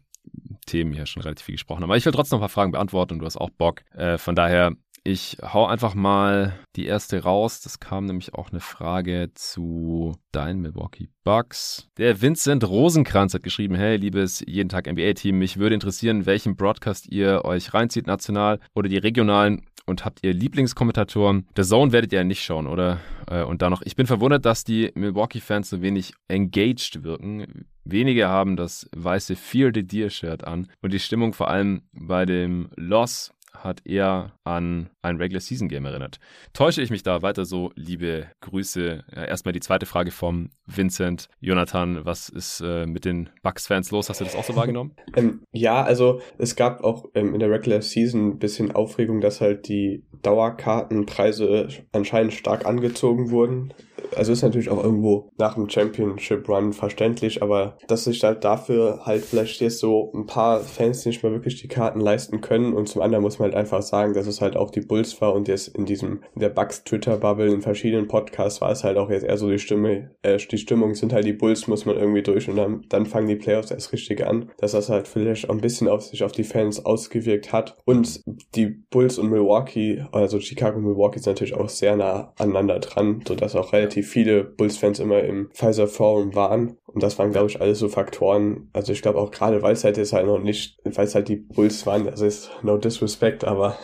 Themen hier schon relativ viel gesprochen haben. Aber ich will trotzdem noch ein paar Fragen beantworten und du hast auch Bock. Äh, von daher ich hau einfach mal die erste raus. Das kam nämlich auch eine Frage zu deinen Milwaukee Bucks. Der Vincent Rosenkranz hat geschrieben, hey, liebes jeden Tag NBA-Team, mich würde interessieren, welchen Broadcast ihr euch reinzieht, national oder die regionalen und habt ihr Lieblingskommentatoren? Der Zone werdet ihr ja nicht schauen, oder? Äh, und dann noch, ich bin verwundert, dass die Milwaukee-Fans so wenig engaged wirken. Wenige haben das weiße Fear the Deer Shirt an und die Stimmung vor allem bei dem Loss hat eher an ein Regular Season Game erinnert. Täusche ich mich da weiter so? Liebe Grüße. Erstmal die zweite Frage vom Vincent. Jonathan, was ist äh, mit den Bucks-Fans los? Hast du das auch so wahrgenommen? ähm, ja, also es gab auch ähm, in der Regular Season ein bisschen Aufregung, dass halt die Dauerkartenpreise anscheinend stark angezogen wurden also ist natürlich auch irgendwo nach dem Championship Run verständlich, aber dass sich halt dafür halt vielleicht jetzt so ein paar Fans nicht mehr wirklich die Karten leisten können und zum anderen muss man halt einfach sagen, dass es halt auch die Bulls war und jetzt in diesem, in der Bucks Twitter Bubble in verschiedenen Podcasts war es halt auch jetzt eher so die Stimme, äh, die Stimmung sind halt die Bulls, muss man irgendwie durch und dann, dann fangen die Playoffs erst richtig an, dass das halt vielleicht auch ein bisschen auf sich auf die Fans ausgewirkt hat und die Bulls und Milwaukee, also Chicago und Milwaukee sind natürlich auch sehr nah aneinander dran, sodass auch relativ viele Bulls-Fans immer im Pfizer Forum waren. Und das waren, glaube ich, alles so Faktoren. Also ich glaube auch gerade, weil es halt jetzt halt noch nicht, weil es halt die Bulls waren, also ist no disrespect, aber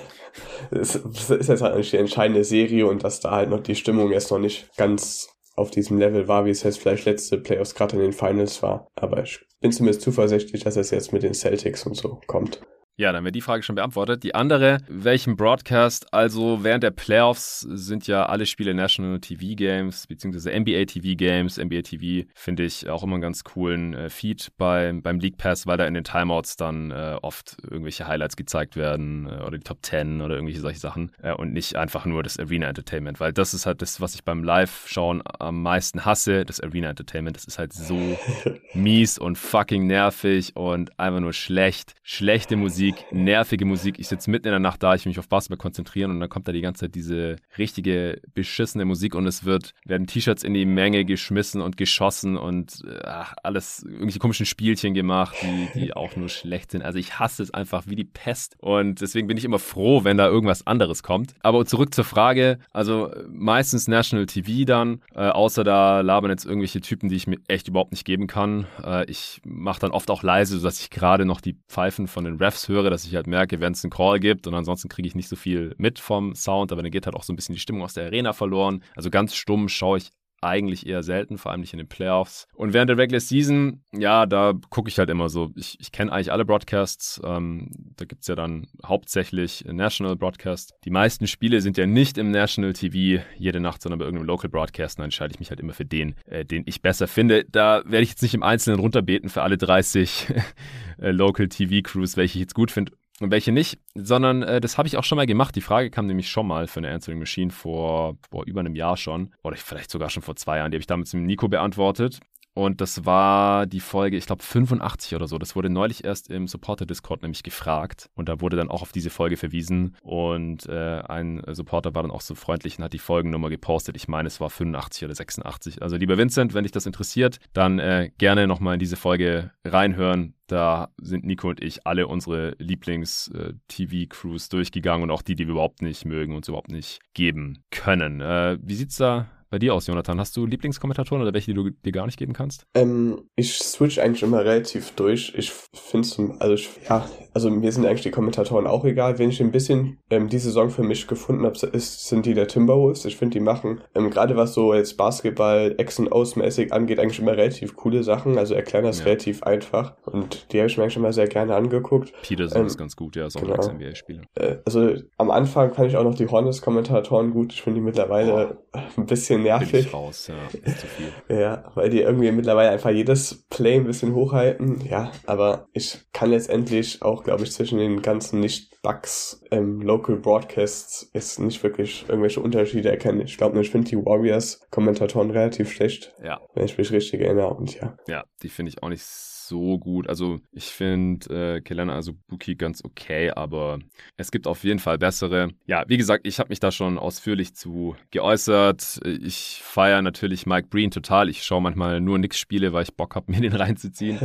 es ist jetzt halt nicht die entscheidende Serie und dass da halt noch die Stimmung jetzt noch nicht ganz auf diesem Level war, wie es jetzt vielleicht letzte Playoffs gerade in den Finals war. Aber ich bin zumindest zuversichtlich, dass es jetzt mit den Celtics und so kommt. Ja, dann wäre die Frage schon beantwortet. Die andere, welchen Broadcast? Also während der Playoffs sind ja alle Spiele National TV Games, beziehungsweise NBA TV Games. NBA TV finde ich auch immer einen ganz coolen äh, Feed bei, beim League Pass, weil da in den Timeouts dann äh, oft irgendwelche Highlights gezeigt werden äh, oder die Top 10 oder irgendwelche solche Sachen äh, und nicht einfach nur das Arena Entertainment, weil das ist halt das, was ich beim Live-Schauen am meisten hasse, das Arena Entertainment. Das ist halt so mies und fucking nervig und einfach nur schlecht. Schlechte Musik Musik, nervige Musik. Ich sitze mitten in der Nacht da, ich will mich auf Basketball konzentrieren und dann kommt da die ganze Zeit diese richtige beschissene Musik und es wird, werden T-Shirts in die Menge geschmissen und geschossen und ach, alles, irgendwelche komischen Spielchen gemacht, die, die auch nur schlecht sind. Also ich hasse es einfach wie die Pest und deswegen bin ich immer froh, wenn da irgendwas anderes kommt. Aber zurück zur Frage, also meistens National TV dann, äh, außer da labern jetzt irgendwelche Typen, die ich mir echt überhaupt nicht geben kann. Äh, ich mache dann oft auch leise, sodass ich gerade noch die Pfeifen von den Refs höre höre, dass ich halt merke, wenn es einen Call gibt und ansonsten kriege ich nicht so viel mit vom Sound, aber dann geht halt auch so ein bisschen die Stimmung aus der Arena verloren. Also ganz stumm schaue ich eigentlich eher selten, vor allem nicht in den Playoffs. Und während der Regular Season, ja, da gucke ich halt immer so. Ich, ich kenne eigentlich alle Broadcasts. Ähm, da gibt es ja dann hauptsächlich National Broadcast. Die meisten Spiele sind ja nicht im National TV jede Nacht, sondern bei irgendeinem Local Broadcast. Und dann entscheide ich mich halt immer für den, äh, den ich besser finde. Da werde ich jetzt nicht im Einzelnen runterbeten für alle 30 äh, Local TV Crews, welche ich jetzt gut finde. Und welche nicht, sondern äh, das habe ich auch schon mal gemacht. Die Frage kam nämlich schon mal für eine Answering Machine vor, vor über einem Jahr schon oder vielleicht sogar schon vor zwei Jahren. Die habe ich damals mit Nico beantwortet. Und das war die Folge, ich glaube 85 oder so. Das wurde neulich erst im Supporter-Discord nämlich gefragt. Und da wurde dann auch auf diese Folge verwiesen. Und äh, ein Supporter war dann auch so freundlich und hat die Folgennummer gepostet. Ich meine, es war 85 oder 86. Also lieber Vincent, wenn dich das interessiert, dann äh, gerne nochmal in diese Folge reinhören. Da sind Nico und ich alle unsere Lieblings-TV-Crews äh, durchgegangen und auch die, die wir überhaupt nicht mögen und überhaupt nicht geben können. Äh, wie sieht's da bei dir aus, Jonathan? Hast du Lieblingskommentatoren oder welche, die du dir gar nicht geben kannst? Ähm, ich switch eigentlich immer relativ durch. Ich finde es, also ich, ja, also mir sind eigentlich die Kommentatoren auch egal. Wenn ich ein bisschen ähm, die Saison für mich gefunden habe, sind die der Timberwolves. Ich finde, die machen ähm, gerade was so jetzt Basketball, Ex- und Aus-mäßig angeht, eigentlich immer relativ coole Sachen. Also erklären das ja. relativ einfach. Und die habe ich mir eigentlich immer sehr gerne angeguckt. Peterson ähm, ist ganz gut, ja, ist auch genau. ein Ex-NBA-Spieler. Äh, also am Anfang fand ich auch noch die Hornets-Kommentatoren gut. Ich finde die mittlerweile oh. ein bisschen bisschen nervig. Bin ich raus, ja, zu viel. ja, weil die irgendwie mittlerweile einfach jedes Play ein bisschen hochhalten. Ja, aber ich kann letztendlich auch, glaube ich, zwischen den ganzen Nicht-Bugs ähm, Local Broadcasts ist nicht wirklich irgendwelche Unterschiede erkennen. Ich glaube, ich finde die Warriors-Kommentatoren relativ schlecht. Ja. Wenn ich mich richtig erinnere. Und ja. Ja, die finde ich auch nicht so gut. Also ich finde äh, Kelena also Buki ganz okay, aber es gibt auf jeden Fall bessere. Ja, wie gesagt, ich habe mich da schon ausführlich zu geäußert. Ich feiere natürlich Mike Breen total. Ich schaue manchmal nur nix Spiele, weil ich Bock habe, mir den reinzuziehen.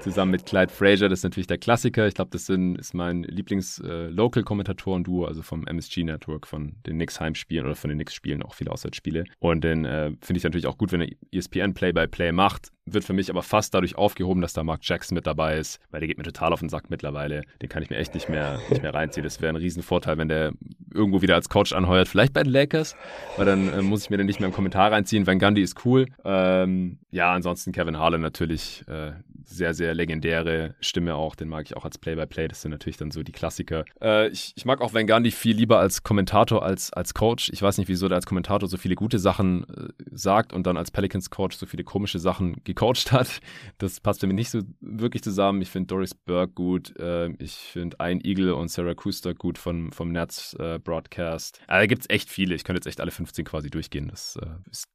Zusammen mit Clyde Frazier, das ist natürlich der Klassiker. Ich glaube, das sind, ist mein Lieblings-Local-Kommentatoren-Duo, äh, also vom MSG-Network, von den Knicks Heimspielen oder von den Knicks Spielen, auch viele Auswärtsspiele. Und den äh, finde ich natürlich auch gut, wenn er ESPN Play-by-Play -play macht wird für mich aber fast dadurch aufgehoben, dass da Mark Jackson mit dabei ist, weil der geht mir total auf den Sack mittlerweile. Den kann ich mir echt nicht mehr, nicht mehr reinziehen. Das wäre ein Riesenvorteil, wenn der irgendwo wieder als Coach anheuert, vielleicht bei den Lakers, weil dann äh, muss ich mir den nicht mehr im Kommentar reinziehen. Van Gundy ist cool. Ähm, ja, ansonsten Kevin Harlan natürlich äh, sehr, sehr legendäre Stimme auch. Den mag ich auch als Play-by-Play. -play. Das sind natürlich dann so die Klassiker. Äh, ich, ich mag auch Van Gundy viel lieber als Kommentator als als Coach. Ich weiß nicht, wieso der als Kommentator so viele gute Sachen äh, sagt und dann als Pelicans-Coach so viele komische Sachen gecoacht hat. Das passt für mich nicht so wirklich zusammen. Ich finde Doris Burke gut. Äh, ich finde Ein Eagle und Sarah Kuster gut von, vom Netz äh, da gibt es echt viele. Ich könnte jetzt echt alle 15 quasi durchgehen. Das äh,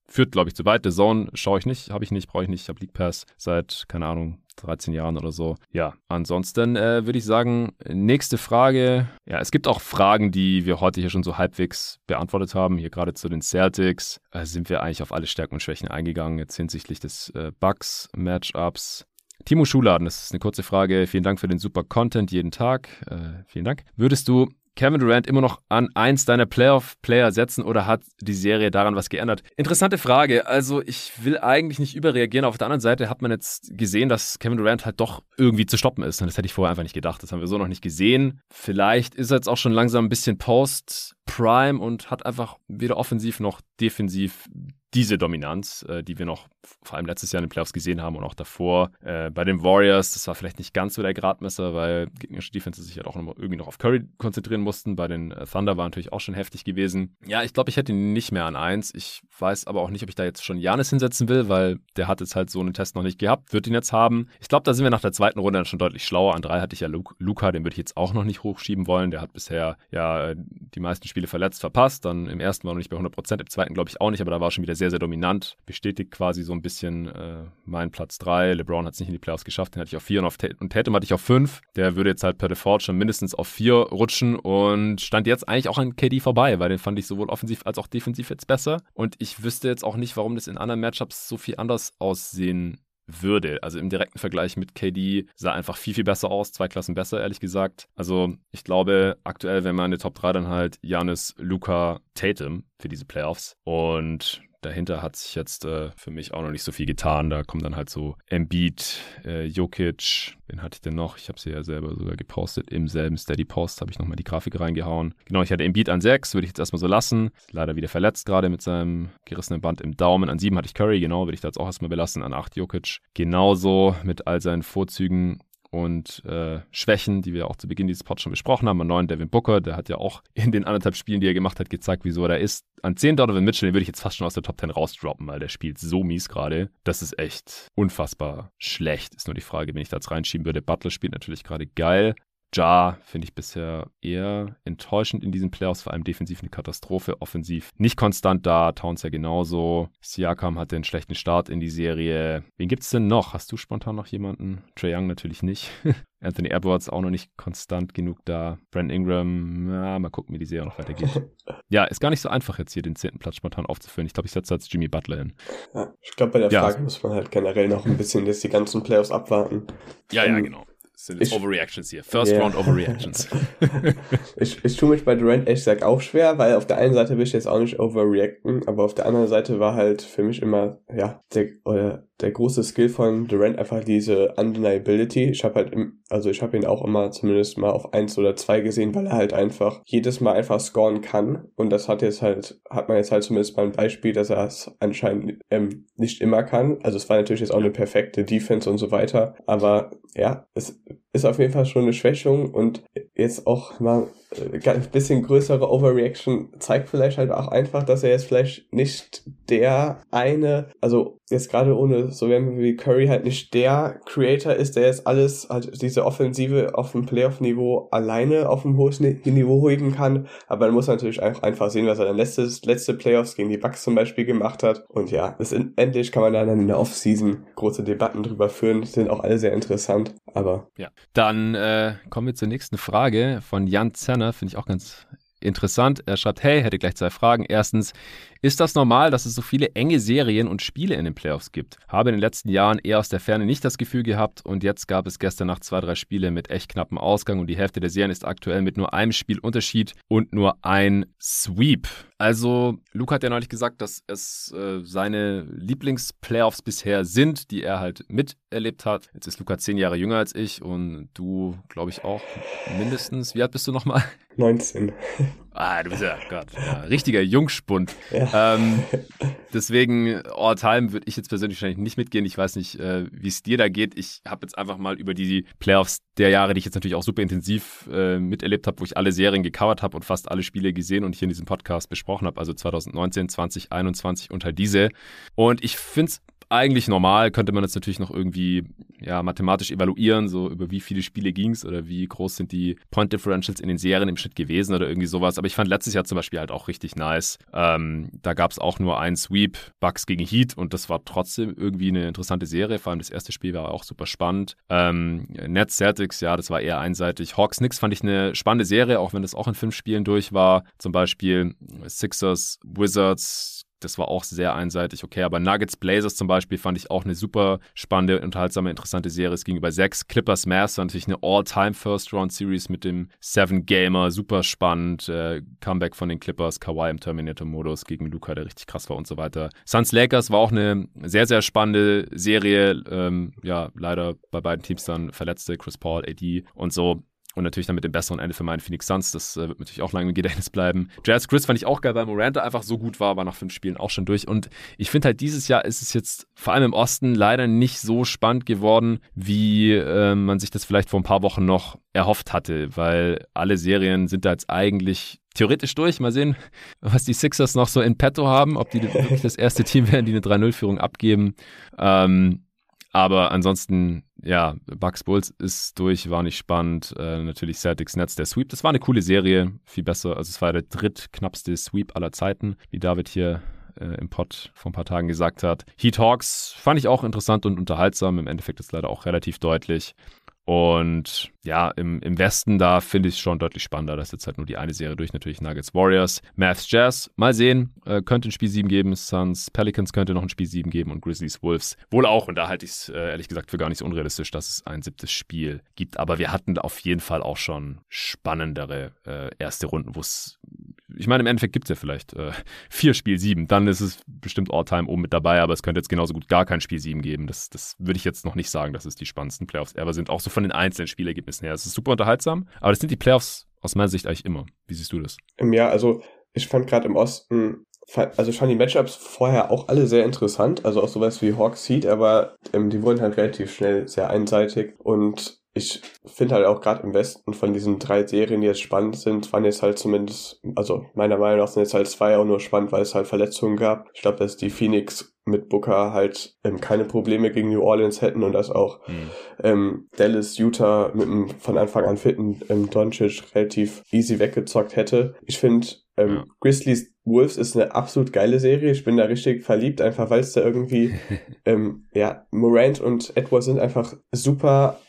führt, glaube ich, zu weit. The Zone schaue ich nicht, habe ich nicht, brauche ich nicht. Ich habe League Pass seit, keine Ahnung, 13 Jahren oder so. Ja, ansonsten äh, würde ich sagen, nächste Frage. Ja, es gibt auch Fragen, die wir heute hier schon so halbwegs beantwortet haben. Hier gerade zu den Celtics äh, sind wir eigentlich auf alle Stärken und Schwächen eingegangen, jetzt hinsichtlich des äh, Bugs-Matchups. Timo Schuladen, das ist eine kurze Frage. Vielen Dank für den super Content jeden Tag. Äh, vielen Dank. Würdest du Kevin Durant immer noch an eins deiner Playoff-Player setzen oder hat die Serie daran was geändert? Interessante Frage. Also ich will eigentlich nicht überreagieren. Auf der anderen Seite hat man jetzt gesehen, dass Kevin Durant halt doch irgendwie zu stoppen ist. Und das hätte ich vorher einfach nicht gedacht. Das haben wir so noch nicht gesehen. Vielleicht ist er jetzt auch schon langsam ein bisschen Post-Prime und hat einfach weder offensiv noch defensiv diese Dominanz, äh, die wir noch vor allem letztes Jahr in den Playoffs gesehen haben und auch davor äh, bei den Warriors, das war vielleicht nicht ganz so der Gradmesser, weil gegnerische Defense sich halt auch noch, irgendwie noch auf Curry konzentrieren mussten. Bei den äh, Thunder war natürlich auch schon heftig gewesen. Ja, ich glaube, ich hätte ihn nicht mehr an eins. Ich weiß aber auch nicht, ob ich da jetzt schon Janis hinsetzen will, weil der hat jetzt halt so einen Test noch nicht gehabt, wird ihn jetzt haben. Ich glaube, da sind wir nach der zweiten Runde dann schon deutlich schlauer. An drei hatte ich ja Luca, den würde ich jetzt auch noch nicht hochschieben wollen. Der hat bisher ja die meisten Spiele verletzt verpasst. Dann im ersten war noch nicht bei 100 Prozent, im zweiten glaube ich auch nicht, aber da war schon wieder sehr, sehr dominant. Bestätigt quasi so ein bisschen äh, meinen Platz 3. LeBron hat es nicht in die Playoffs geschafft, den hatte ich auf 4 und, auf und Tatum hatte ich auf 5. Der würde jetzt halt per Default schon mindestens auf 4 rutschen und stand jetzt eigentlich auch an KD vorbei, weil den fand ich sowohl offensiv als auch defensiv jetzt besser. Und ich wüsste jetzt auch nicht, warum das in anderen Matchups so viel anders aussehen würde. Also im direkten Vergleich mit KD sah einfach viel, viel besser aus, zwei Klassen besser, ehrlich gesagt. Also ich glaube, aktuell wäre meine Top 3 dann halt Janis, Luca, Tatum für diese Playoffs. Und Dahinter hat sich jetzt äh, für mich auch noch nicht so viel getan. Da kommen dann halt so Embiid, äh, Jokic, wen hatte ich denn noch? Ich habe sie ja selber sogar gepostet. Im selben Steady Post habe ich nochmal die Grafik reingehauen. Genau, ich hatte Embiid an 6, würde ich jetzt erstmal so lassen. Leider wieder verletzt gerade mit seinem gerissenen Band im Daumen. An 7 hatte ich Curry, genau, würde ich da jetzt auch erstmal belassen. An 8 Jokic. Genauso mit all seinen Vorzügen und äh, Schwächen, die wir auch zu Beginn dieses Pods schon besprochen haben. An neuen Devin Booker, der hat ja auch in den anderthalb Spielen, die er gemacht hat, gezeigt, wieso er da ist. An 10 Donovan Mitchell, den würde ich jetzt fast schon aus der Top 10 rausdroppen, weil der spielt so mies gerade. Das ist echt unfassbar schlecht. Ist nur die Frage, wenn ich da jetzt reinschieben würde. Butler spielt natürlich gerade geil. Ja finde ich bisher eher enttäuschend in diesen Playoffs, vor allem defensiv eine Katastrophe, offensiv nicht konstant da, Towns ja genauso. Siakam hatte einen schlechten Start in die Serie. Wen gibt es denn noch? Hast du spontan noch jemanden? Trae Young natürlich nicht. Anthony Edwards auch noch nicht konstant genug da. Brent Ingram, ja, mal gucken, wie die Serie noch weitergeht. ja, ist gar nicht so einfach jetzt hier den zehnten Platz spontan aufzufüllen. Ich glaube, ich setze jetzt Jimmy Butler hin. Ja, ich glaube, bei der ja. Frage muss man halt generell noch ein bisschen jetzt die ganzen Playoffs abwarten. Ja, ja, genau sind ich, Overreactions hier. First yeah. Round Overreactions. ich, ich tue mich bei Durant ehrlich gesagt auch schwer, weil auf der einen Seite will ich jetzt auch nicht overreacten, aber auf der anderen Seite war halt für mich immer, ja, der, oder der große Skill von Durant einfach diese Undeniability. Ich habe halt, im, also ich habe ihn auch immer zumindest mal auf eins oder zwei gesehen, weil er halt einfach jedes Mal einfach scoren kann. Und das hat jetzt halt, hat man jetzt halt zumindest mal ein Beispiel, dass er es anscheinend ähm, nicht immer kann. Also es war natürlich jetzt auch eine perfekte Defense und so weiter. Aber ja, es ist auf jeden Fall schon eine Schwächung und jetzt auch mal äh, ein bisschen größere Overreaction zeigt vielleicht halt auch einfach, dass er jetzt vielleicht nicht der eine, also jetzt gerade ohne so wie Curry halt nicht der Creator ist, der jetzt alles, halt diese Offensive auf dem Playoff-Niveau alleine auf dem hohen Niveau heben kann. Aber man muss natürlich einfach sehen, was er dann letztes, letzte Playoffs gegen die Bucks zum Beispiel gemacht hat. Und ja, in, endlich kann man dann in der Offseason große Debatten drüber führen. Sind auch alle sehr interessant. Aber. Ja. Dann äh, kommen wir zur nächsten Frage von Jan Zenner. Finde ich auch ganz interessant. Er schreibt, hey, hätte gleich zwei Fragen. Erstens, ist das normal, dass es so viele enge Serien und Spiele in den Playoffs gibt? Habe in den letzten Jahren eher aus der Ferne nicht das Gefühl gehabt und jetzt gab es gestern Nacht zwei, drei Spiele mit echt knappem Ausgang und die Hälfte der Serien ist aktuell mit nur einem Spiel Unterschied und nur ein Sweep. Also, Luke hat ja neulich gesagt, dass es äh, seine Lieblingsplayoffs bisher sind, die er halt miterlebt hat. Jetzt ist Luca zehn Jahre jünger als ich und du, glaube ich, auch mindestens. Wie alt bist du nochmal? 19. Ah, du bist ja, Gott, ja, richtiger Jungspund. Ja. Ähm, deswegen, All-Time würde ich jetzt persönlich wahrscheinlich nicht mitgehen. Ich weiß nicht, äh, wie es dir da geht. Ich habe jetzt einfach mal über die Playoffs der Jahre, die ich jetzt natürlich auch super intensiv äh, miterlebt habe, wo ich alle Serien gecovert habe und fast alle Spiele gesehen und hier in diesem Podcast besprochen habe. Also 2019, 2021 und halt diese. Und ich finde es eigentlich normal, könnte man jetzt natürlich noch irgendwie ja, mathematisch evaluieren, so über wie viele Spiele ging es oder wie groß sind die Point Differentials in den Serien im Schnitt gewesen oder irgendwie sowas. Aber ich fand letztes Jahr zum Beispiel halt auch richtig nice. Ähm, da gab es auch nur einen Sweep, Bucks gegen Heat und das war trotzdem irgendwie eine interessante Serie. Vor allem das erste Spiel war auch super spannend. Ähm, Nets Celtics, ja, das war eher einseitig. Hawks Knicks fand ich eine spannende Serie, auch wenn das auch in fünf Spielen durch war. Zum Beispiel Sixers, Wizards, das war auch sehr einseitig. Okay, aber Nuggets Blazers zum Beispiel fand ich auch eine super spannende, unterhaltsame, interessante Serie. Es ging über sechs. Clippers Mavs war natürlich eine All-Time First-Round-Series mit dem Seven Gamer. Super spannend. Äh, Comeback von den Clippers. Kawhi im Terminator-Modus gegen Luca, der richtig krass war und so weiter. Suns Lakers war auch eine sehr, sehr spannende Serie. Ähm, ja, leider bei beiden Teams dann Verletzte. Chris Paul, AD und so. Und natürlich dann mit dem besseren Ende für meinen Phoenix Suns. Das äh, wird natürlich auch lange im Gedächtnis bleiben. Jazz Chris fand ich auch geil, weil Miranda einfach so gut war, war nach fünf Spielen auch schon durch. Und ich finde halt, dieses Jahr ist es jetzt vor allem im Osten leider nicht so spannend geworden, wie äh, man sich das vielleicht vor ein paar Wochen noch erhofft hatte, weil alle Serien sind da jetzt eigentlich theoretisch durch. Mal sehen, was die Sixers noch so in petto haben, ob die wirklich das erste Team werden, die eine 3-0-Führung abgeben. Ähm, aber ansonsten, ja, Bucks Bulls ist durch, war nicht spannend. Äh, natürlich Celtics Nets, der Sweep. Das war eine coole Serie, viel besser. Also es war der drittknappste Sweep aller Zeiten, wie David hier äh, im Pod vor ein paar Tagen gesagt hat. Heat Hawks fand ich auch interessant und unterhaltsam. Im Endeffekt ist leider auch relativ deutlich. Und ja, im, im Westen, da finde ich es schon deutlich spannender. Das ist jetzt halt nur die eine Serie durch, natürlich Nuggets Warriors, Mavs Jazz. Mal sehen, äh, könnte ein Spiel 7 geben, Suns Pelicans könnte noch ein Spiel 7 geben und Grizzlies Wolves wohl auch. Und da halte ich es äh, ehrlich gesagt für gar nicht so unrealistisch, dass es ein siebtes Spiel gibt. Aber wir hatten auf jeden Fall auch schon spannendere äh, erste Runden, wo es ich meine, im Endeffekt gibt es ja vielleicht äh, vier Spiel sieben. Dann ist es bestimmt All-Time oben mit dabei, aber es könnte jetzt genauso gut gar kein Spiel sieben geben. Das, das würde ich jetzt noch nicht sagen, dass es die spannendsten Playoffs ever sind. Auch so von den einzelnen Spielergebnissen her. Es ist super unterhaltsam, aber das sind die Playoffs aus meiner Sicht eigentlich immer. Wie siehst du das? Ja, also ich fand gerade im Osten, also ich fand die Matchups vorher auch alle sehr interessant. Also auch sowas wie Hawks Heat, aber ähm, die wurden halt relativ schnell sehr einseitig und ich finde halt auch gerade im Westen von diesen drei Serien, die jetzt spannend sind, waren jetzt halt zumindest, also meiner Meinung nach sind jetzt halt zwei auch nur spannend, weil es halt Verletzungen gab. Ich glaube, dass die Phoenix mit Booker halt ähm, keine Probleme gegen New Orleans hätten und dass auch mhm. ähm, Dallas, Utah mit einem von Anfang an fitten ähm, Doncic relativ easy weggezockt hätte. Ich finde, ähm, ja. Grizzlies Wolves ist eine absolut geile Serie. Ich bin da richtig verliebt, einfach weil es da irgendwie, ähm, ja, Morant und Edwards sind einfach super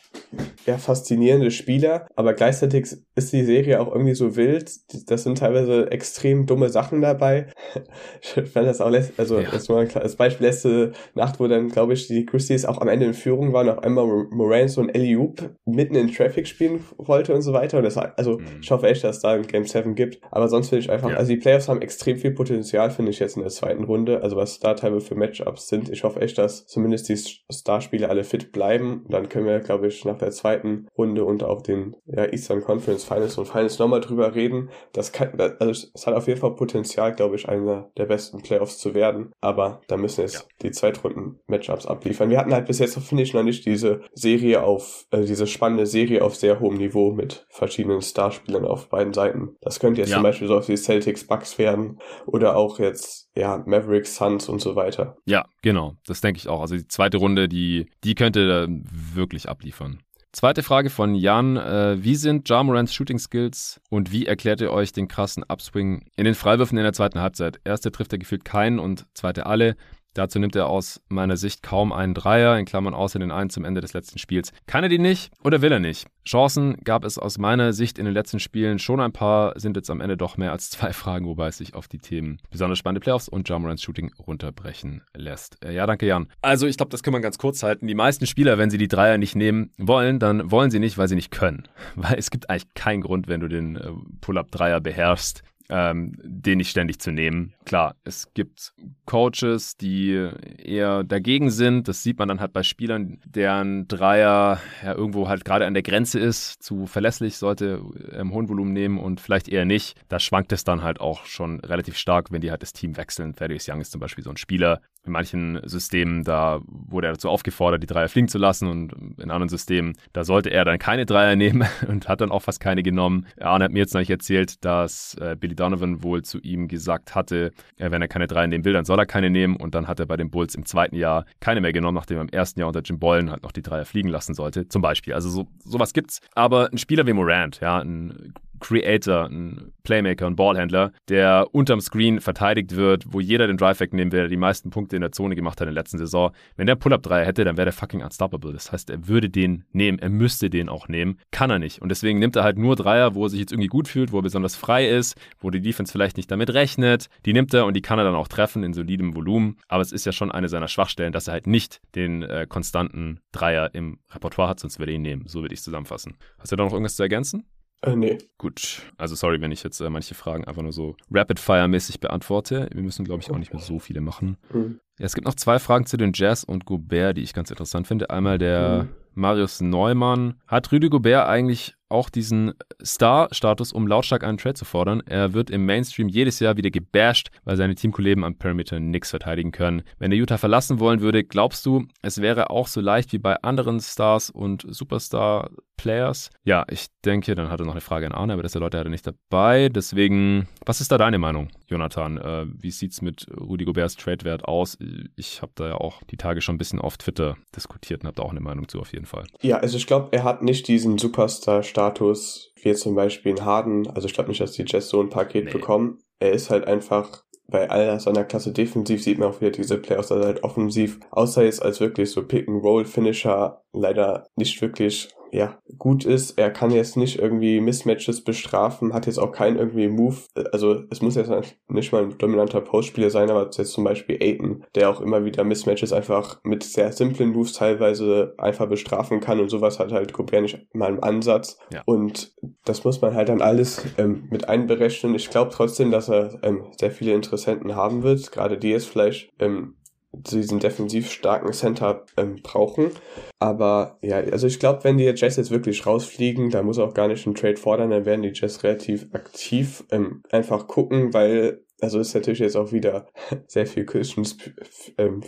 ja, faszinierende Spieler, aber gleichzeitig ist die Serie auch irgendwie so wild. Das sind teilweise extrem dumme Sachen dabei. Ich fand das auch, also ja. das war als Beispiel letzte Nacht, wo dann, glaube ich, die Christies auch am Ende in Führung waren, auf einmal Moran so ein Eliup mitten in Traffic spielen wollte und so weiter. Und das, also mhm. ich hoffe echt, dass es da ein Game 7 gibt. Aber sonst finde ich einfach, ja. also die Playoffs haben extrem viel Potenzial, finde ich jetzt in der zweiten Runde. Also was da teilweise für Matchups sind. Ich hoffe echt, dass zumindest die Starspieler alle fit bleiben. Und dann können wir, glaube ich, nach der zweiten Runde und auch den ja, Eastern Conference Finals und Finals nochmal drüber reden. Das kann, also es hat auf jeden Fall Potenzial, glaube ich, einer der besten Playoffs zu werden. Aber da müssen jetzt ja. die Zweitrunden-Matchups abliefern. Wir hatten halt bis jetzt, finde ich, noch nicht diese Serie auf, also diese spannende Serie auf sehr hohem Niveau mit verschiedenen Starspielern auf beiden Seiten. Das könnte jetzt ja. zum Beispiel so auf die Celtics Bucks werden oder auch jetzt ja, Mavericks, Suns und so weiter. Ja, genau. Das denke ich auch. Also die zweite Runde, die, die könnte wirklich abliefern. Zweite Frage von Jan. Äh, wie sind Jamorans Shooting Skills und wie erklärt ihr euch den krassen Upswing in den Freiwürfen in der zweiten Halbzeit? Erste trifft er gefühlt keinen und zweite alle. Dazu nimmt er aus meiner Sicht kaum einen Dreier, in Klammern außer den einen zum Ende des letzten Spiels. Kann er die nicht oder will er nicht? Chancen gab es aus meiner Sicht in den letzten Spielen schon ein paar, sind jetzt am Ende doch mehr als zwei Fragen, wobei es sich auf die Themen besonders spannende Playoffs und Jamorans Shooting runterbrechen lässt. Äh, ja, danke Jan. Also ich glaube, das kann man ganz kurz halten. Die meisten Spieler, wenn sie die Dreier nicht nehmen wollen, dann wollen sie nicht, weil sie nicht können. Weil es gibt eigentlich keinen Grund, wenn du den äh, Pull-Up-Dreier beherrschst, ähm, den nicht ständig zu nehmen. Klar, es gibt Coaches, die eher dagegen sind. Das sieht man dann halt bei Spielern, deren Dreier ja irgendwo halt gerade an der Grenze ist, zu verlässlich, sollte im hohen Volumen nehmen und vielleicht eher nicht. Da schwankt es dann halt auch schon relativ stark, wenn die halt das Team wechseln. Thaddeus Young ist zum Beispiel so ein Spieler, in manchen Systemen, da wurde er dazu aufgefordert, die Dreier fliegen zu lassen und in anderen Systemen, da sollte er dann keine Dreier nehmen und hat dann auch fast keine genommen. Arne hat mir jetzt noch nicht erzählt, dass äh, Billy Donovan wohl zu ihm gesagt hatte, äh, wenn er keine Dreier nehmen will, dann soll er keine nehmen und dann hat er bei den Bulls im zweiten Jahr keine mehr genommen, nachdem er im ersten Jahr unter Jim Bollen halt noch die Dreier fliegen lassen sollte, zum Beispiel. Also so, sowas gibt's. Aber ein Spieler wie Morant, ja, ein Creator, ein Playmaker, ein Ballhändler, der unterm Screen verteidigt wird, wo jeder den Drive wegnehmen will, der die meisten Punkte in der Zone gemacht hat in der letzten Saison. Wenn der Pull-Up-Dreier hätte, dann wäre der fucking unstoppable. Das heißt, er würde den nehmen, er müsste den auch nehmen. Kann er nicht. Und deswegen nimmt er halt nur Dreier, wo er sich jetzt irgendwie gut fühlt, wo er besonders frei ist, wo die Defense vielleicht nicht damit rechnet. Die nimmt er und die kann er dann auch treffen in solidem Volumen. Aber es ist ja schon eine seiner Schwachstellen, dass er halt nicht den äh, konstanten Dreier im Repertoire hat, sonst würde er ihn nehmen. So würde ich es zusammenfassen. Hast du da noch irgendwas zu ergänzen? Äh, nee. Gut. Also sorry, wenn ich jetzt äh, manche Fragen einfach nur so Rapid-Fire-mäßig beantworte. Wir müssen, glaube ich, auch nicht mehr so viele machen. Mhm. Ja, es gibt noch zwei Fragen zu den Jazz und Gobert, die ich ganz interessant finde. Einmal der mhm. Marius Neumann. Hat Rüdi Gobert eigentlich auch diesen Star-Status, um lautstark einen Trade zu fordern. Er wird im Mainstream jedes Jahr wieder gebasht, weil seine Teamkollegen am Perimeter nichts verteidigen können. Wenn er Utah verlassen wollen würde, glaubst du, es wäre auch so leicht wie bei anderen Stars und Superstar-Players? Ja, ich denke, dann hat er noch eine Frage an Arne, aber das der Leute hat er nicht dabei. Deswegen, was ist da deine Meinung, Jonathan? Äh, wie es mit Rudy Goberts Trade-Wert aus? Ich habe da ja auch die Tage schon ein bisschen auf Twitter diskutiert und habe da auch eine Meinung zu auf jeden Fall. Ja, also ich glaube, er hat nicht diesen Superstar-Status Status wie jetzt zum Beispiel in Harden. Also ich glaube nicht, dass die Jets so ein Paket nee. bekommen. Er ist halt einfach bei all seiner Klasse defensiv sieht man auch wieder diese Playoffs, er halt offensiv, außer jetzt als wirklich so Pick-and-Roll-Finisher leider nicht wirklich ja, gut ist. Er kann jetzt nicht irgendwie Mismatches bestrafen, hat jetzt auch keinen irgendwie Move. Also es muss jetzt nicht mal ein dominanter Postspieler sein, aber jetzt zum Beispiel Aiden, der auch immer wieder Mismatches einfach mit sehr simplen Moves teilweise einfach bestrafen kann und sowas hat halt Gobert nicht mal im Ansatz. Ja. Und das muss man halt dann alles ähm, mit einberechnen. Ich glaube trotzdem, dass er ähm, sehr viele Interessenten haben wird, gerade die jetzt vielleicht ähm, diesen defensiv starken Center ähm, brauchen. Aber ja, also ich glaube, wenn die Jazz jetzt wirklich rausfliegen, da muss auch gar nicht einen Trade fordern, dann werden die Jazz relativ aktiv ähm, einfach gucken, weil also ist natürlich jetzt auch wieder sehr viel ähm,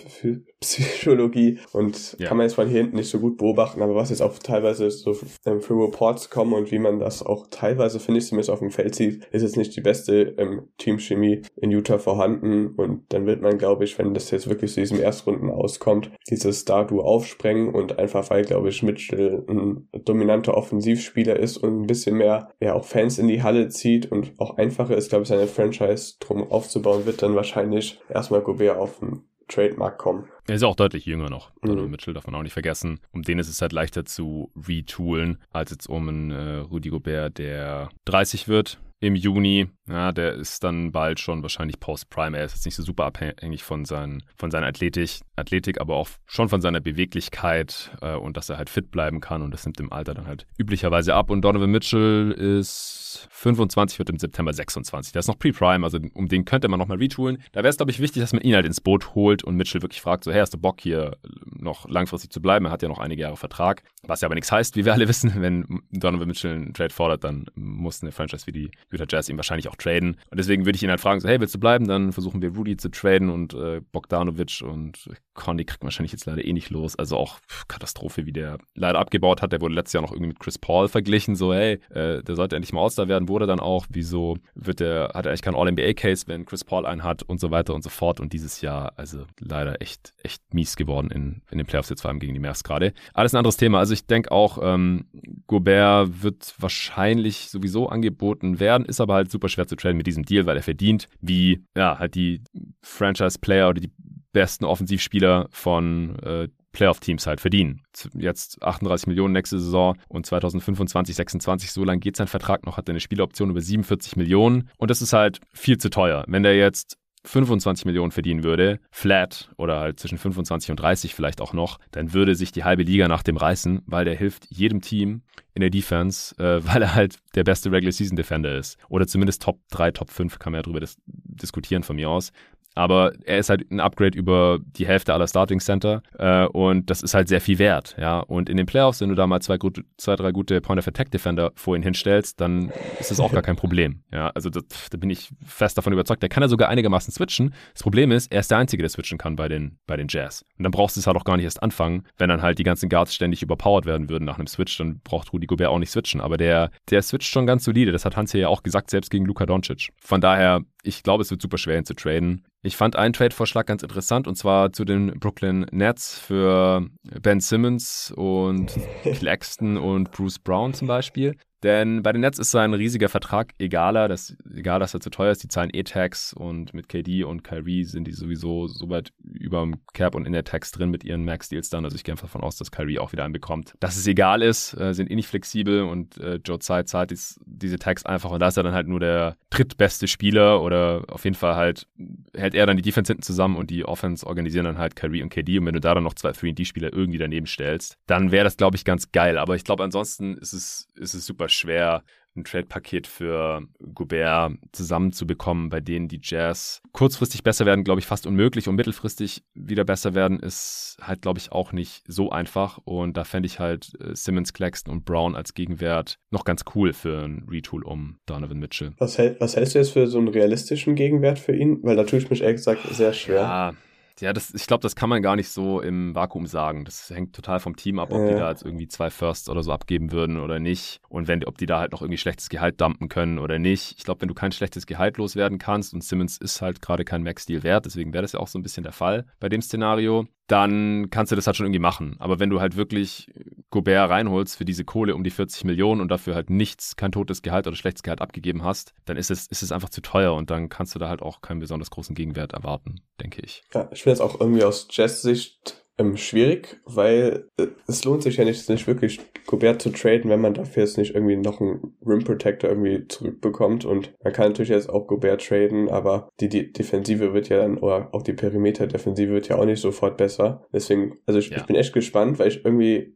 Psychologie und ja. kann man jetzt von hier hinten nicht so gut beobachten, aber was jetzt auch teilweise so ähm, für Reports kommen und wie man das auch teilweise, finde ich, zumindest auf dem Feld sieht, ist jetzt nicht die beste ähm, Teamchemie in Utah vorhanden und dann wird man, glaube ich, wenn das jetzt wirklich zu diesem Erstrunden auskommt, dieses Star-Duo aufsprengen und einfach, weil, glaube ich, Mitchell ein dominanter Offensivspieler ist und ein bisschen mehr, ja, auch Fans in die Halle zieht und auch einfacher ist, glaube ich, seine Franchise drum aufzubauen, wird dann wahrscheinlich erstmal Gobert auf den Trademark kommen. Er ist auch deutlich jünger noch. Mhm. Mitchell darf man auch nicht vergessen. Um den ist es halt leichter zu retoolen, als jetzt um einen äh, Rudy Gobert, der 30 wird im Juni. Ja, der ist dann bald schon wahrscheinlich Post-Prime. Er ist jetzt nicht so super abhängig von, seinen, von seiner Athletik, Athletik, aber auch schon von seiner Beweglichkeit äh, und dass er halt fit bleiben kann. Und das nimmt im Alter dann halt üblicherweise ab. Und Donovan Mitchell ist 25, wird im September 26. Der ist noch Pre-Prime, also um den könnte man nochmal retoolen. Da wäre es, glaube ich, wichtig, dass man ihn halt ins Boot holt und Mitchell wirklich fragt, so, hey, hast du Bock hier noch langfristig zu bleiben? Er hat ja noch einige Jahre Vertrag, was ja aber nichts heißt, wie wir alle wissen. Wenn Donovan Mitchell einen Trade fordert, dann muss eine Franchise wie die Utah Jazz ihn wahrscheinlich auch traden. Und deswegen würde ich ihn halt fragen, so, hey, willst du bleiben? Dann versuchen wir Rudy zu traden und äh, Bogdanovic und Conley kriegt wahrscheinlich jetzt leider eh nicht los. Also auch Katastrophe, wie der leider abgebaut hat. Der wurde letztes Jahr noch irgendwie mit Chris Paul verglichen, so, hey, äh, der sollte endlich mal All-Star werden, wurde dann auch. Wieso wird der, hat er eigentlich keinen All-NBA-Case, wenn Chris Paul einen hat und so weiter und so fort. Und dieses Jahr, also leider echt, echt mies geworden in, in den Playoffs jetzt vor allem gegen die Mavs gerade. Alles ein anderes Thema. Also ich denke auch, ähm, Gobert wird wahrscheinlich sowieso angeboten werden, ist aber halt super schwer zu traden mit diesem Deal, weil er verdient wie, ja, halt die Franchise-Player oder die besten Offensivspieler von äh, Playoff-Teams halt verdienen. Jetzt 38 Millionen nächste Saison und 2025, 26, so lang geht sein Vertrag noch, hat er eine Spieleroption über 47 Millionen und das ist halt viel zu teuer. Wenn der jetzt 25 Millionen verdienen würde, flat oder halt zwischen 25 und 30 vielleicht auch noch, dann würde sich die halbe Liga nach dem reißen, weil der hilft jedem Team in der Defense, äh, weil er halt der beste Regular Season Defender ist. Oder zumindest Top 3, Top 5 kann man ja drüber dis diskutieren von mir aus. Aber er ist halt ein Upgrade über die Hälfte aller Starting Center äh, und das ist halt sehr viel wert, ja. Und in den Playoffs, wenn du da mal zwei, gute, zwei drei gute Point of Attack Defender vor ihn hinstellst, dann ist das auch gar kein Problem, ja. Also das, da bin ich fest davon überzeugt. Der kann ja sogar einigermaßen switchen. Das Problem ist, er ist der Einzige, der switchen kann bei den, bei den Jazz. Und dann brauchst du es halt auch gar nicht erst anfangen, wenn dann halt die ganzen Guards ständig überpowered werden würden nach einem Switch, dann braucht Rudy Gobert auch nicht switchen. Aber der, der switcht schon ganz solide. Das hat Hans hier ja auch gesagt, selbst gegen Luka Doncic. Von daher, ich glaube, es wird super schwer, ihn zu traden. Ich fand einen Trade-Vorschlag ganz interessant und zwar zu den Brooklyn Nets für Ben Simmons und Claxton und Bruce Brown zum Beispiel. Denn bei den Nets ist so ein riesiger Vertrag egaler, dass, egal, dass er zu teuer ist, die zahlen E-Tax und mit KD und Kyrie sind die sowieso so weit über dem Cap und in der Tax drin mit ihren Max-Deals dann. Also ich gehe einfach davon aus, dass Kyrie auch wieder einen bekommt. Dass es egal ist, äh, sind eh nicht flexibel und äh, Joe Tsai zahlt dies, diese Tax einfach und da ist er dann halt nur der drittbeste Spieler oder auf jeden Fall halt hält er dann die Defense hinten zusammen und die Offense organisieren dann halt Kyrie und KD und wenn du da dann noch zwei 3D-Spieler irgendwie daneben stellst, dann wäre das glaube ich ganz geil. Aber ich glaube ansonsten ist es, ist es super schwer, ein Trade-Paket für Gobert zusammenzubekommen, bei denen die Jazz kurzfristig besser werden, glaube ich, fast unmöglich und mittelfristig wieder besser werden, ist halt, glaube ich, auch nicht so einfach. Und da fände ich halt äh, Simmons, Claxton und Brown als Gegenwert noch ganz cool für ein Retool um Donovan Mitchell. Was, hält, was hältst du jetzt für so einen realistischen Gegenwert für ihn? Weil da tue ich mich ehrlich gesagt sehr schwer. Ja ja, das, ich glaube, das kann man gar nicht so im Vakuum sagen. Das hängt total vom Team ab, ob ja. die da jetzt irgendwie zwei Firsts oder so abgeben würden oder nicht. Und wenn, ob die da halt noch irgendwie schlechtes Gehalt dumpen können oder nicht. Ich glaube, wenn du kein schlechtes Gehalt loswerden kannst und Simmons ist halt gerade kein Max-Deal wert, deswegen wäre das ja auch so ein bisschen der Fall bei dem Szenario, dann kannst du das halt schon irgendwie machen. Aber wenn du halt wirklich Gobert reinholst für diese Kohle um die 40 Millionen und dafür halt nichts, kein totes Gehalt oder schlechtes Gehalt abgegeben hast, dann ist es, ist es einfach zu teuer und dann kannst du da halt auch keinen besonders großen Gegenwert erwarten, denke ich. Ja, ich finde es auch irgendwie aus Jazz-Sicht ähm, schwierig, weil äh, es lohnt sich ja nicht, nicht wirklich Gobert zu traden, wenn man dafür jetzt nicht irgendwie noch einen Rim Protector irgendwie zurückbekommt und man kann natürlich jetzt auch Gobert traden, aber die, die Defensive wird ja dann, oder auch die Perimeter-Defensive wird ja auch nicht sofort besser. Deswegen, also ich, ja. ich bin echt gespannt, weil ich irgendwie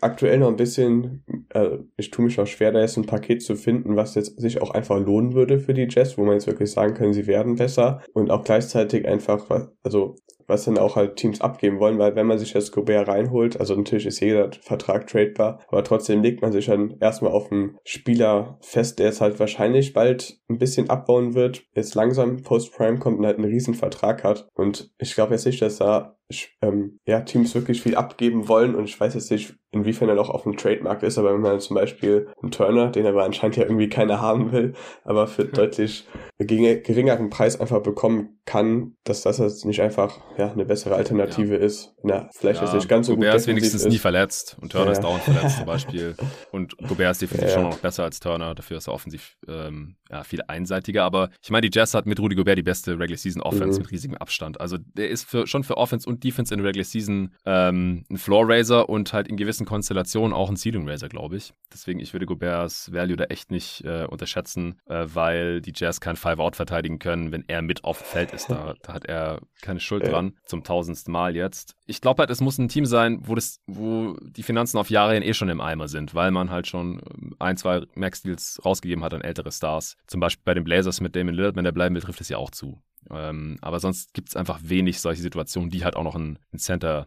aktuell noch ein bisschen, äh, ich tue mich noch schwer, da jetzt ein Paket zu finden, was jetzt sich auch einfach lohnen würde für die Jets, wo man jetzt wirklich sagen kann, sie werden besser und auch gleichzeitig einfach, also was dann auch halt Teams abgeben wollen, weil wenn man sich jetzt Gobert reinholt, also natürlich ist jeder Vertrag tradebar, aber trotzdem legt man sich dann erstmal auf einen Spieler fest, der jetzt halt wahrscheinlich bald ein bisschen abbauen wird, jetzt langsam Post-Prime kommt und halt einen riesen Vertrag hat. Und ich glaube jetzt nicht, dass da ähm, ja, Teams wirklich viel abgeben wollen und ich weiß jetzt nicht, inwiefern er noch auf dem Trademark ist, aber wenn man zum Beispiel einen Turner, den aber anscheinend ja irgendwie keiner haben will, aber für deutlich geringeren Preis einfach bekommen kann, dass das jetzt nicht einfach ja, eine bessere Alternative ja. ist. Na, vielleicht ja, ist nicht ganz so Gobert gut. Gobert ist wenigstens ist. nie verletzt und Turner ja. ist dauernd verletzt zum Beispiel. Und Gobert ist definitiv schon noch besser als Turner, dafür ist er offensiv ähm, ja, viel einseitiger. Aber ich meine, die Jazz hat mit Rudy Gobert die beste Regular Season Offense mhm. mit riesigem Abstand. Also der ist für, schon für Offense und Defense in Regular Season ähm, ein Floor Raiser und halt in gewissen Konstellationen auch ein Ceiling Raiser, glaube ich. Deswegen, ich würde Goberts Value da echt nicht äh, unterschätzen, äh, weil die Jazz kein Five-Out verteidigen können, wenn er mit auf dem Feld ist. Da, da hat er keine Schuld ja. dran, zum tausendsten Mal jetzt. Ich glaube halt, es muss ein Team sein, wo, das, wo die Finanzen auf Jahre hin eh schon im Eimer sind, weil man halt schon ähm, ein, zwei Max-Deals rausgegeben hat an ältere Stars. Zum Beispiel bei den Blazers mit Damon Lillard, wenn der bleiben will, trifft es ja auch zu. Ähm, aber sonst gibt es einfach wenig solche Situationen, die halt auch noch ein, ein Center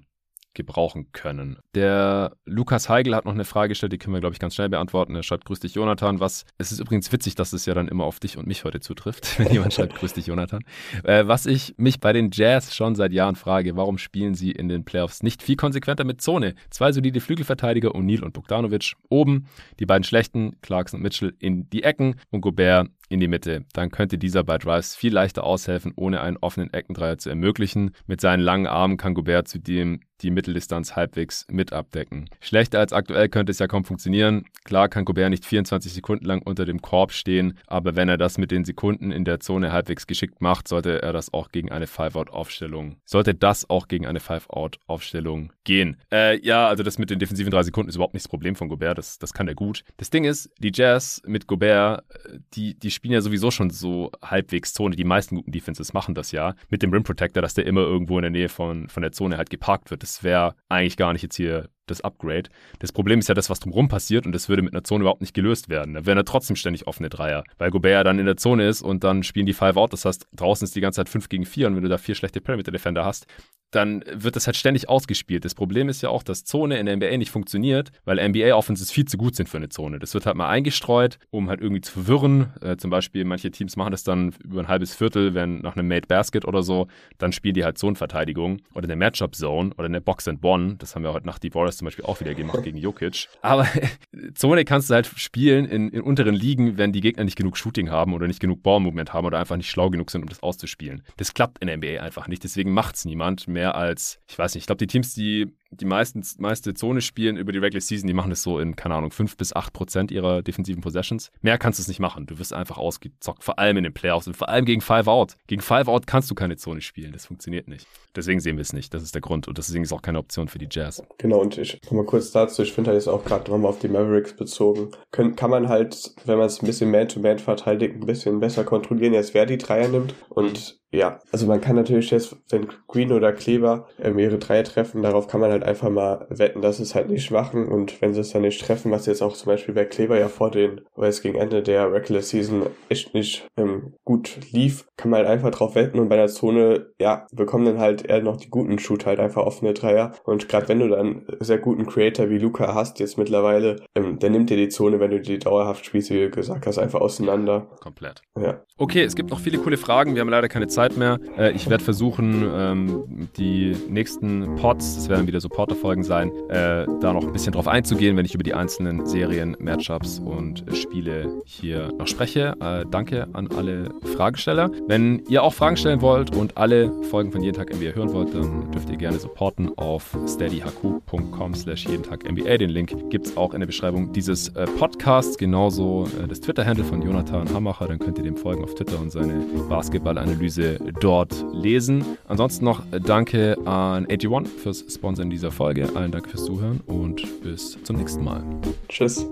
gebrauchen können. Der Lukas Heigl hat noch eine Frage gestellt, die können wir, glaube ich, ganz schnell beantworten. Er schreibt, grüß dich, Jonathan. Was, es ist übrigens witzig, dass es ja dann immer auf dich und mich heute zutrifft, wenn jemand schreibt, grüß dich, Jonathan. Äh, was ich mich bei den Jazz schon seit Jahren frage, warum spielen sie in den Playoffs nicht viel konsequenter mit Zone? Zwei solide Flügelverteidiger, O'Neill und Bogdanovic oben, die beiden schlechten, Clarkson und Mitchell in die Ecken und Gobert in die Mitte. Dann könnte dieser bei Drives viel leichter aushelfen, ohne einen offenen Eckendreier zu ermöglichen. Mit seinen langen Armen kann Gobert zudem die Mitteldistanz halbwegs mit abdecken. Schlechter als aktuell könnte es ja kaum funktionieren. Klar kann Gobert nicht 24 Sekunden lang unter dem Korb stehen, aber wenn er das mit den Sekunden in der Zone halbwegs geschickt macht, sollte er das auch gegen eine Five-Out-Aufstellung, sollte das auch gegen eine Five-Out-Aufstellung gehen. Äh, ja, also das mit den defensiven drei Sekunden ist überhaupt nicht das Problem von Gobert, das, das kann er gut. Das Ding ist, die Jazz mit Gobert, äh, die, die spielen ja sowieso schon so halbwegs Zone. Die meisten guten Defenses machen das ja mit dem Rim Protector, dass der immer irgendwo in der Nähe von, von der Zone halt geparkt wird. Das wäre eigentlich gar nicht jetzt hier das Upgrade. Das Problem ist ja das, was drumherum passiert und das würde mit einer Zone überhaupt nicht gelöst werden. Da wären ja trotzdem ständig offene Dreier, weil Gobert dann in der Zone ist und dann spielen die Five Out. Das heißt, draußen ist die ganze Zeit 5 gegen 4 und wenn du da vier schlechte Perimeter Defender hast, dann wird das halt ständig ausgespielt. Das Problem ist ja auch, dass Zone in der NBA nicht funktioniert, weil NBA Offenses viel zu gut sind für eine Zone. Das wird halt mal eingestreut, um halt irgendwie zu verwirren. Äh, zum Beispiel, manche Teams machen das dann über ein halbes Viertel, wenn nach einem Made Basket oder so, dann spielen die halt Zonenverteidigung oder eine Matchup Zone oder eine Box and One. Das haben wir heute nach die Warriors zum Beispiel auch wieder gemacht gegen Jokic. Aber Zone kannst du halt spielen in, in unteren Ligen, wenn die Gegner nicht genug Shooting haben oder nicht genug Ball-Movement haben oder einfach nicht schlau genug sind, um das auszuspielen. Das klappt in der NBA einfach nicht. Deswegen macht es niemand mehr als, ich weiß nicht, ich glaube, die Teams, die die meisten, meiste Zone spielen über die Regular Season, die machen das so in, keine Ahnung, 5 bis 8 Prozent ihrer defensiven Possessions. Mehr kannst du es nicht machen. Du wirst einfach ausgezockt, vor allem in den Playoffs und vor allem gegen Five Out. Gegen Five Out kannst du keine Zone spielen. Das funktioniert nicht. Deswegen sehen wir es nicht. Das ist der Grund. Und deswegen ist auch keine Option für die Jazz. Genau, und ich komme kurz dazu. Ich finde halt jetzt auch gerade nochmal auf die Mavericks bezogen. Können, kann man halt, wenn man es ein bisschen Man-to-Man -Man verteidigt, ein bisschen besser kontrollieren, jetzt wer die Dreier nimmt. Und ja, also man kann natürlich jetzt, wenn Green oder Kleber ähm, ihre Dreier treffen, darauf kann man halt einfach mal wetten, dass sie es halt nicht machen und wenn sie es dann nicht treffen, was jetzt auch zum Beispiel bei Kleber ja vor den, weil es gegen Ende der Regular Season echt nicht ähm, gut lief, kann man halt einfach drauf wetten und bei der Zone, ja, bekommen dann halt eher noch die guten Shoot halt einfach offene Dreier und gerade wenn du dann sehr guten Creator wie Luca hast jetzt mittlerweile, ähm, der nimmt dir die Zone, wenn du die dauerhaft spielst, wie du gesagt hast, einfach auseinander. Komplett. Ja. Okay, es gibt noch viele coole Fragen, wir haben leider keine Zeit mehr. Äh, ich werde versuchen, ähm, die nächsten Pods, das werden wieder Supporter-Folgen sein, äh, da noch ein bisschen drauf einzugehen, wenn ich über die einzelnen Serien, Matchups und Spiele hier noch spreche. Äh, danke an alle Fragesteller. Wenn ihr auch Fragen stellen wollt und alle Folgen von Jeden Tag NBA hören wollt, dann dürft ihr gerne supporten auf steadyhq.com slash jeden Tag NBA. Den Link gibt es auch in der Beschreibung dieses äh, Podcasts, genauso äh, das Twitter-Handle von Jonathan Hammacher. Dann könnt ihr dem folgen auf Twitter und seine Basketball-Analyse dort lesen. Ansonsten noch danke an AG1 fürs Sponsoren dieser Folge. Allen Dank fürs Zuhören und bis zum nächsten Mal. Tschüss.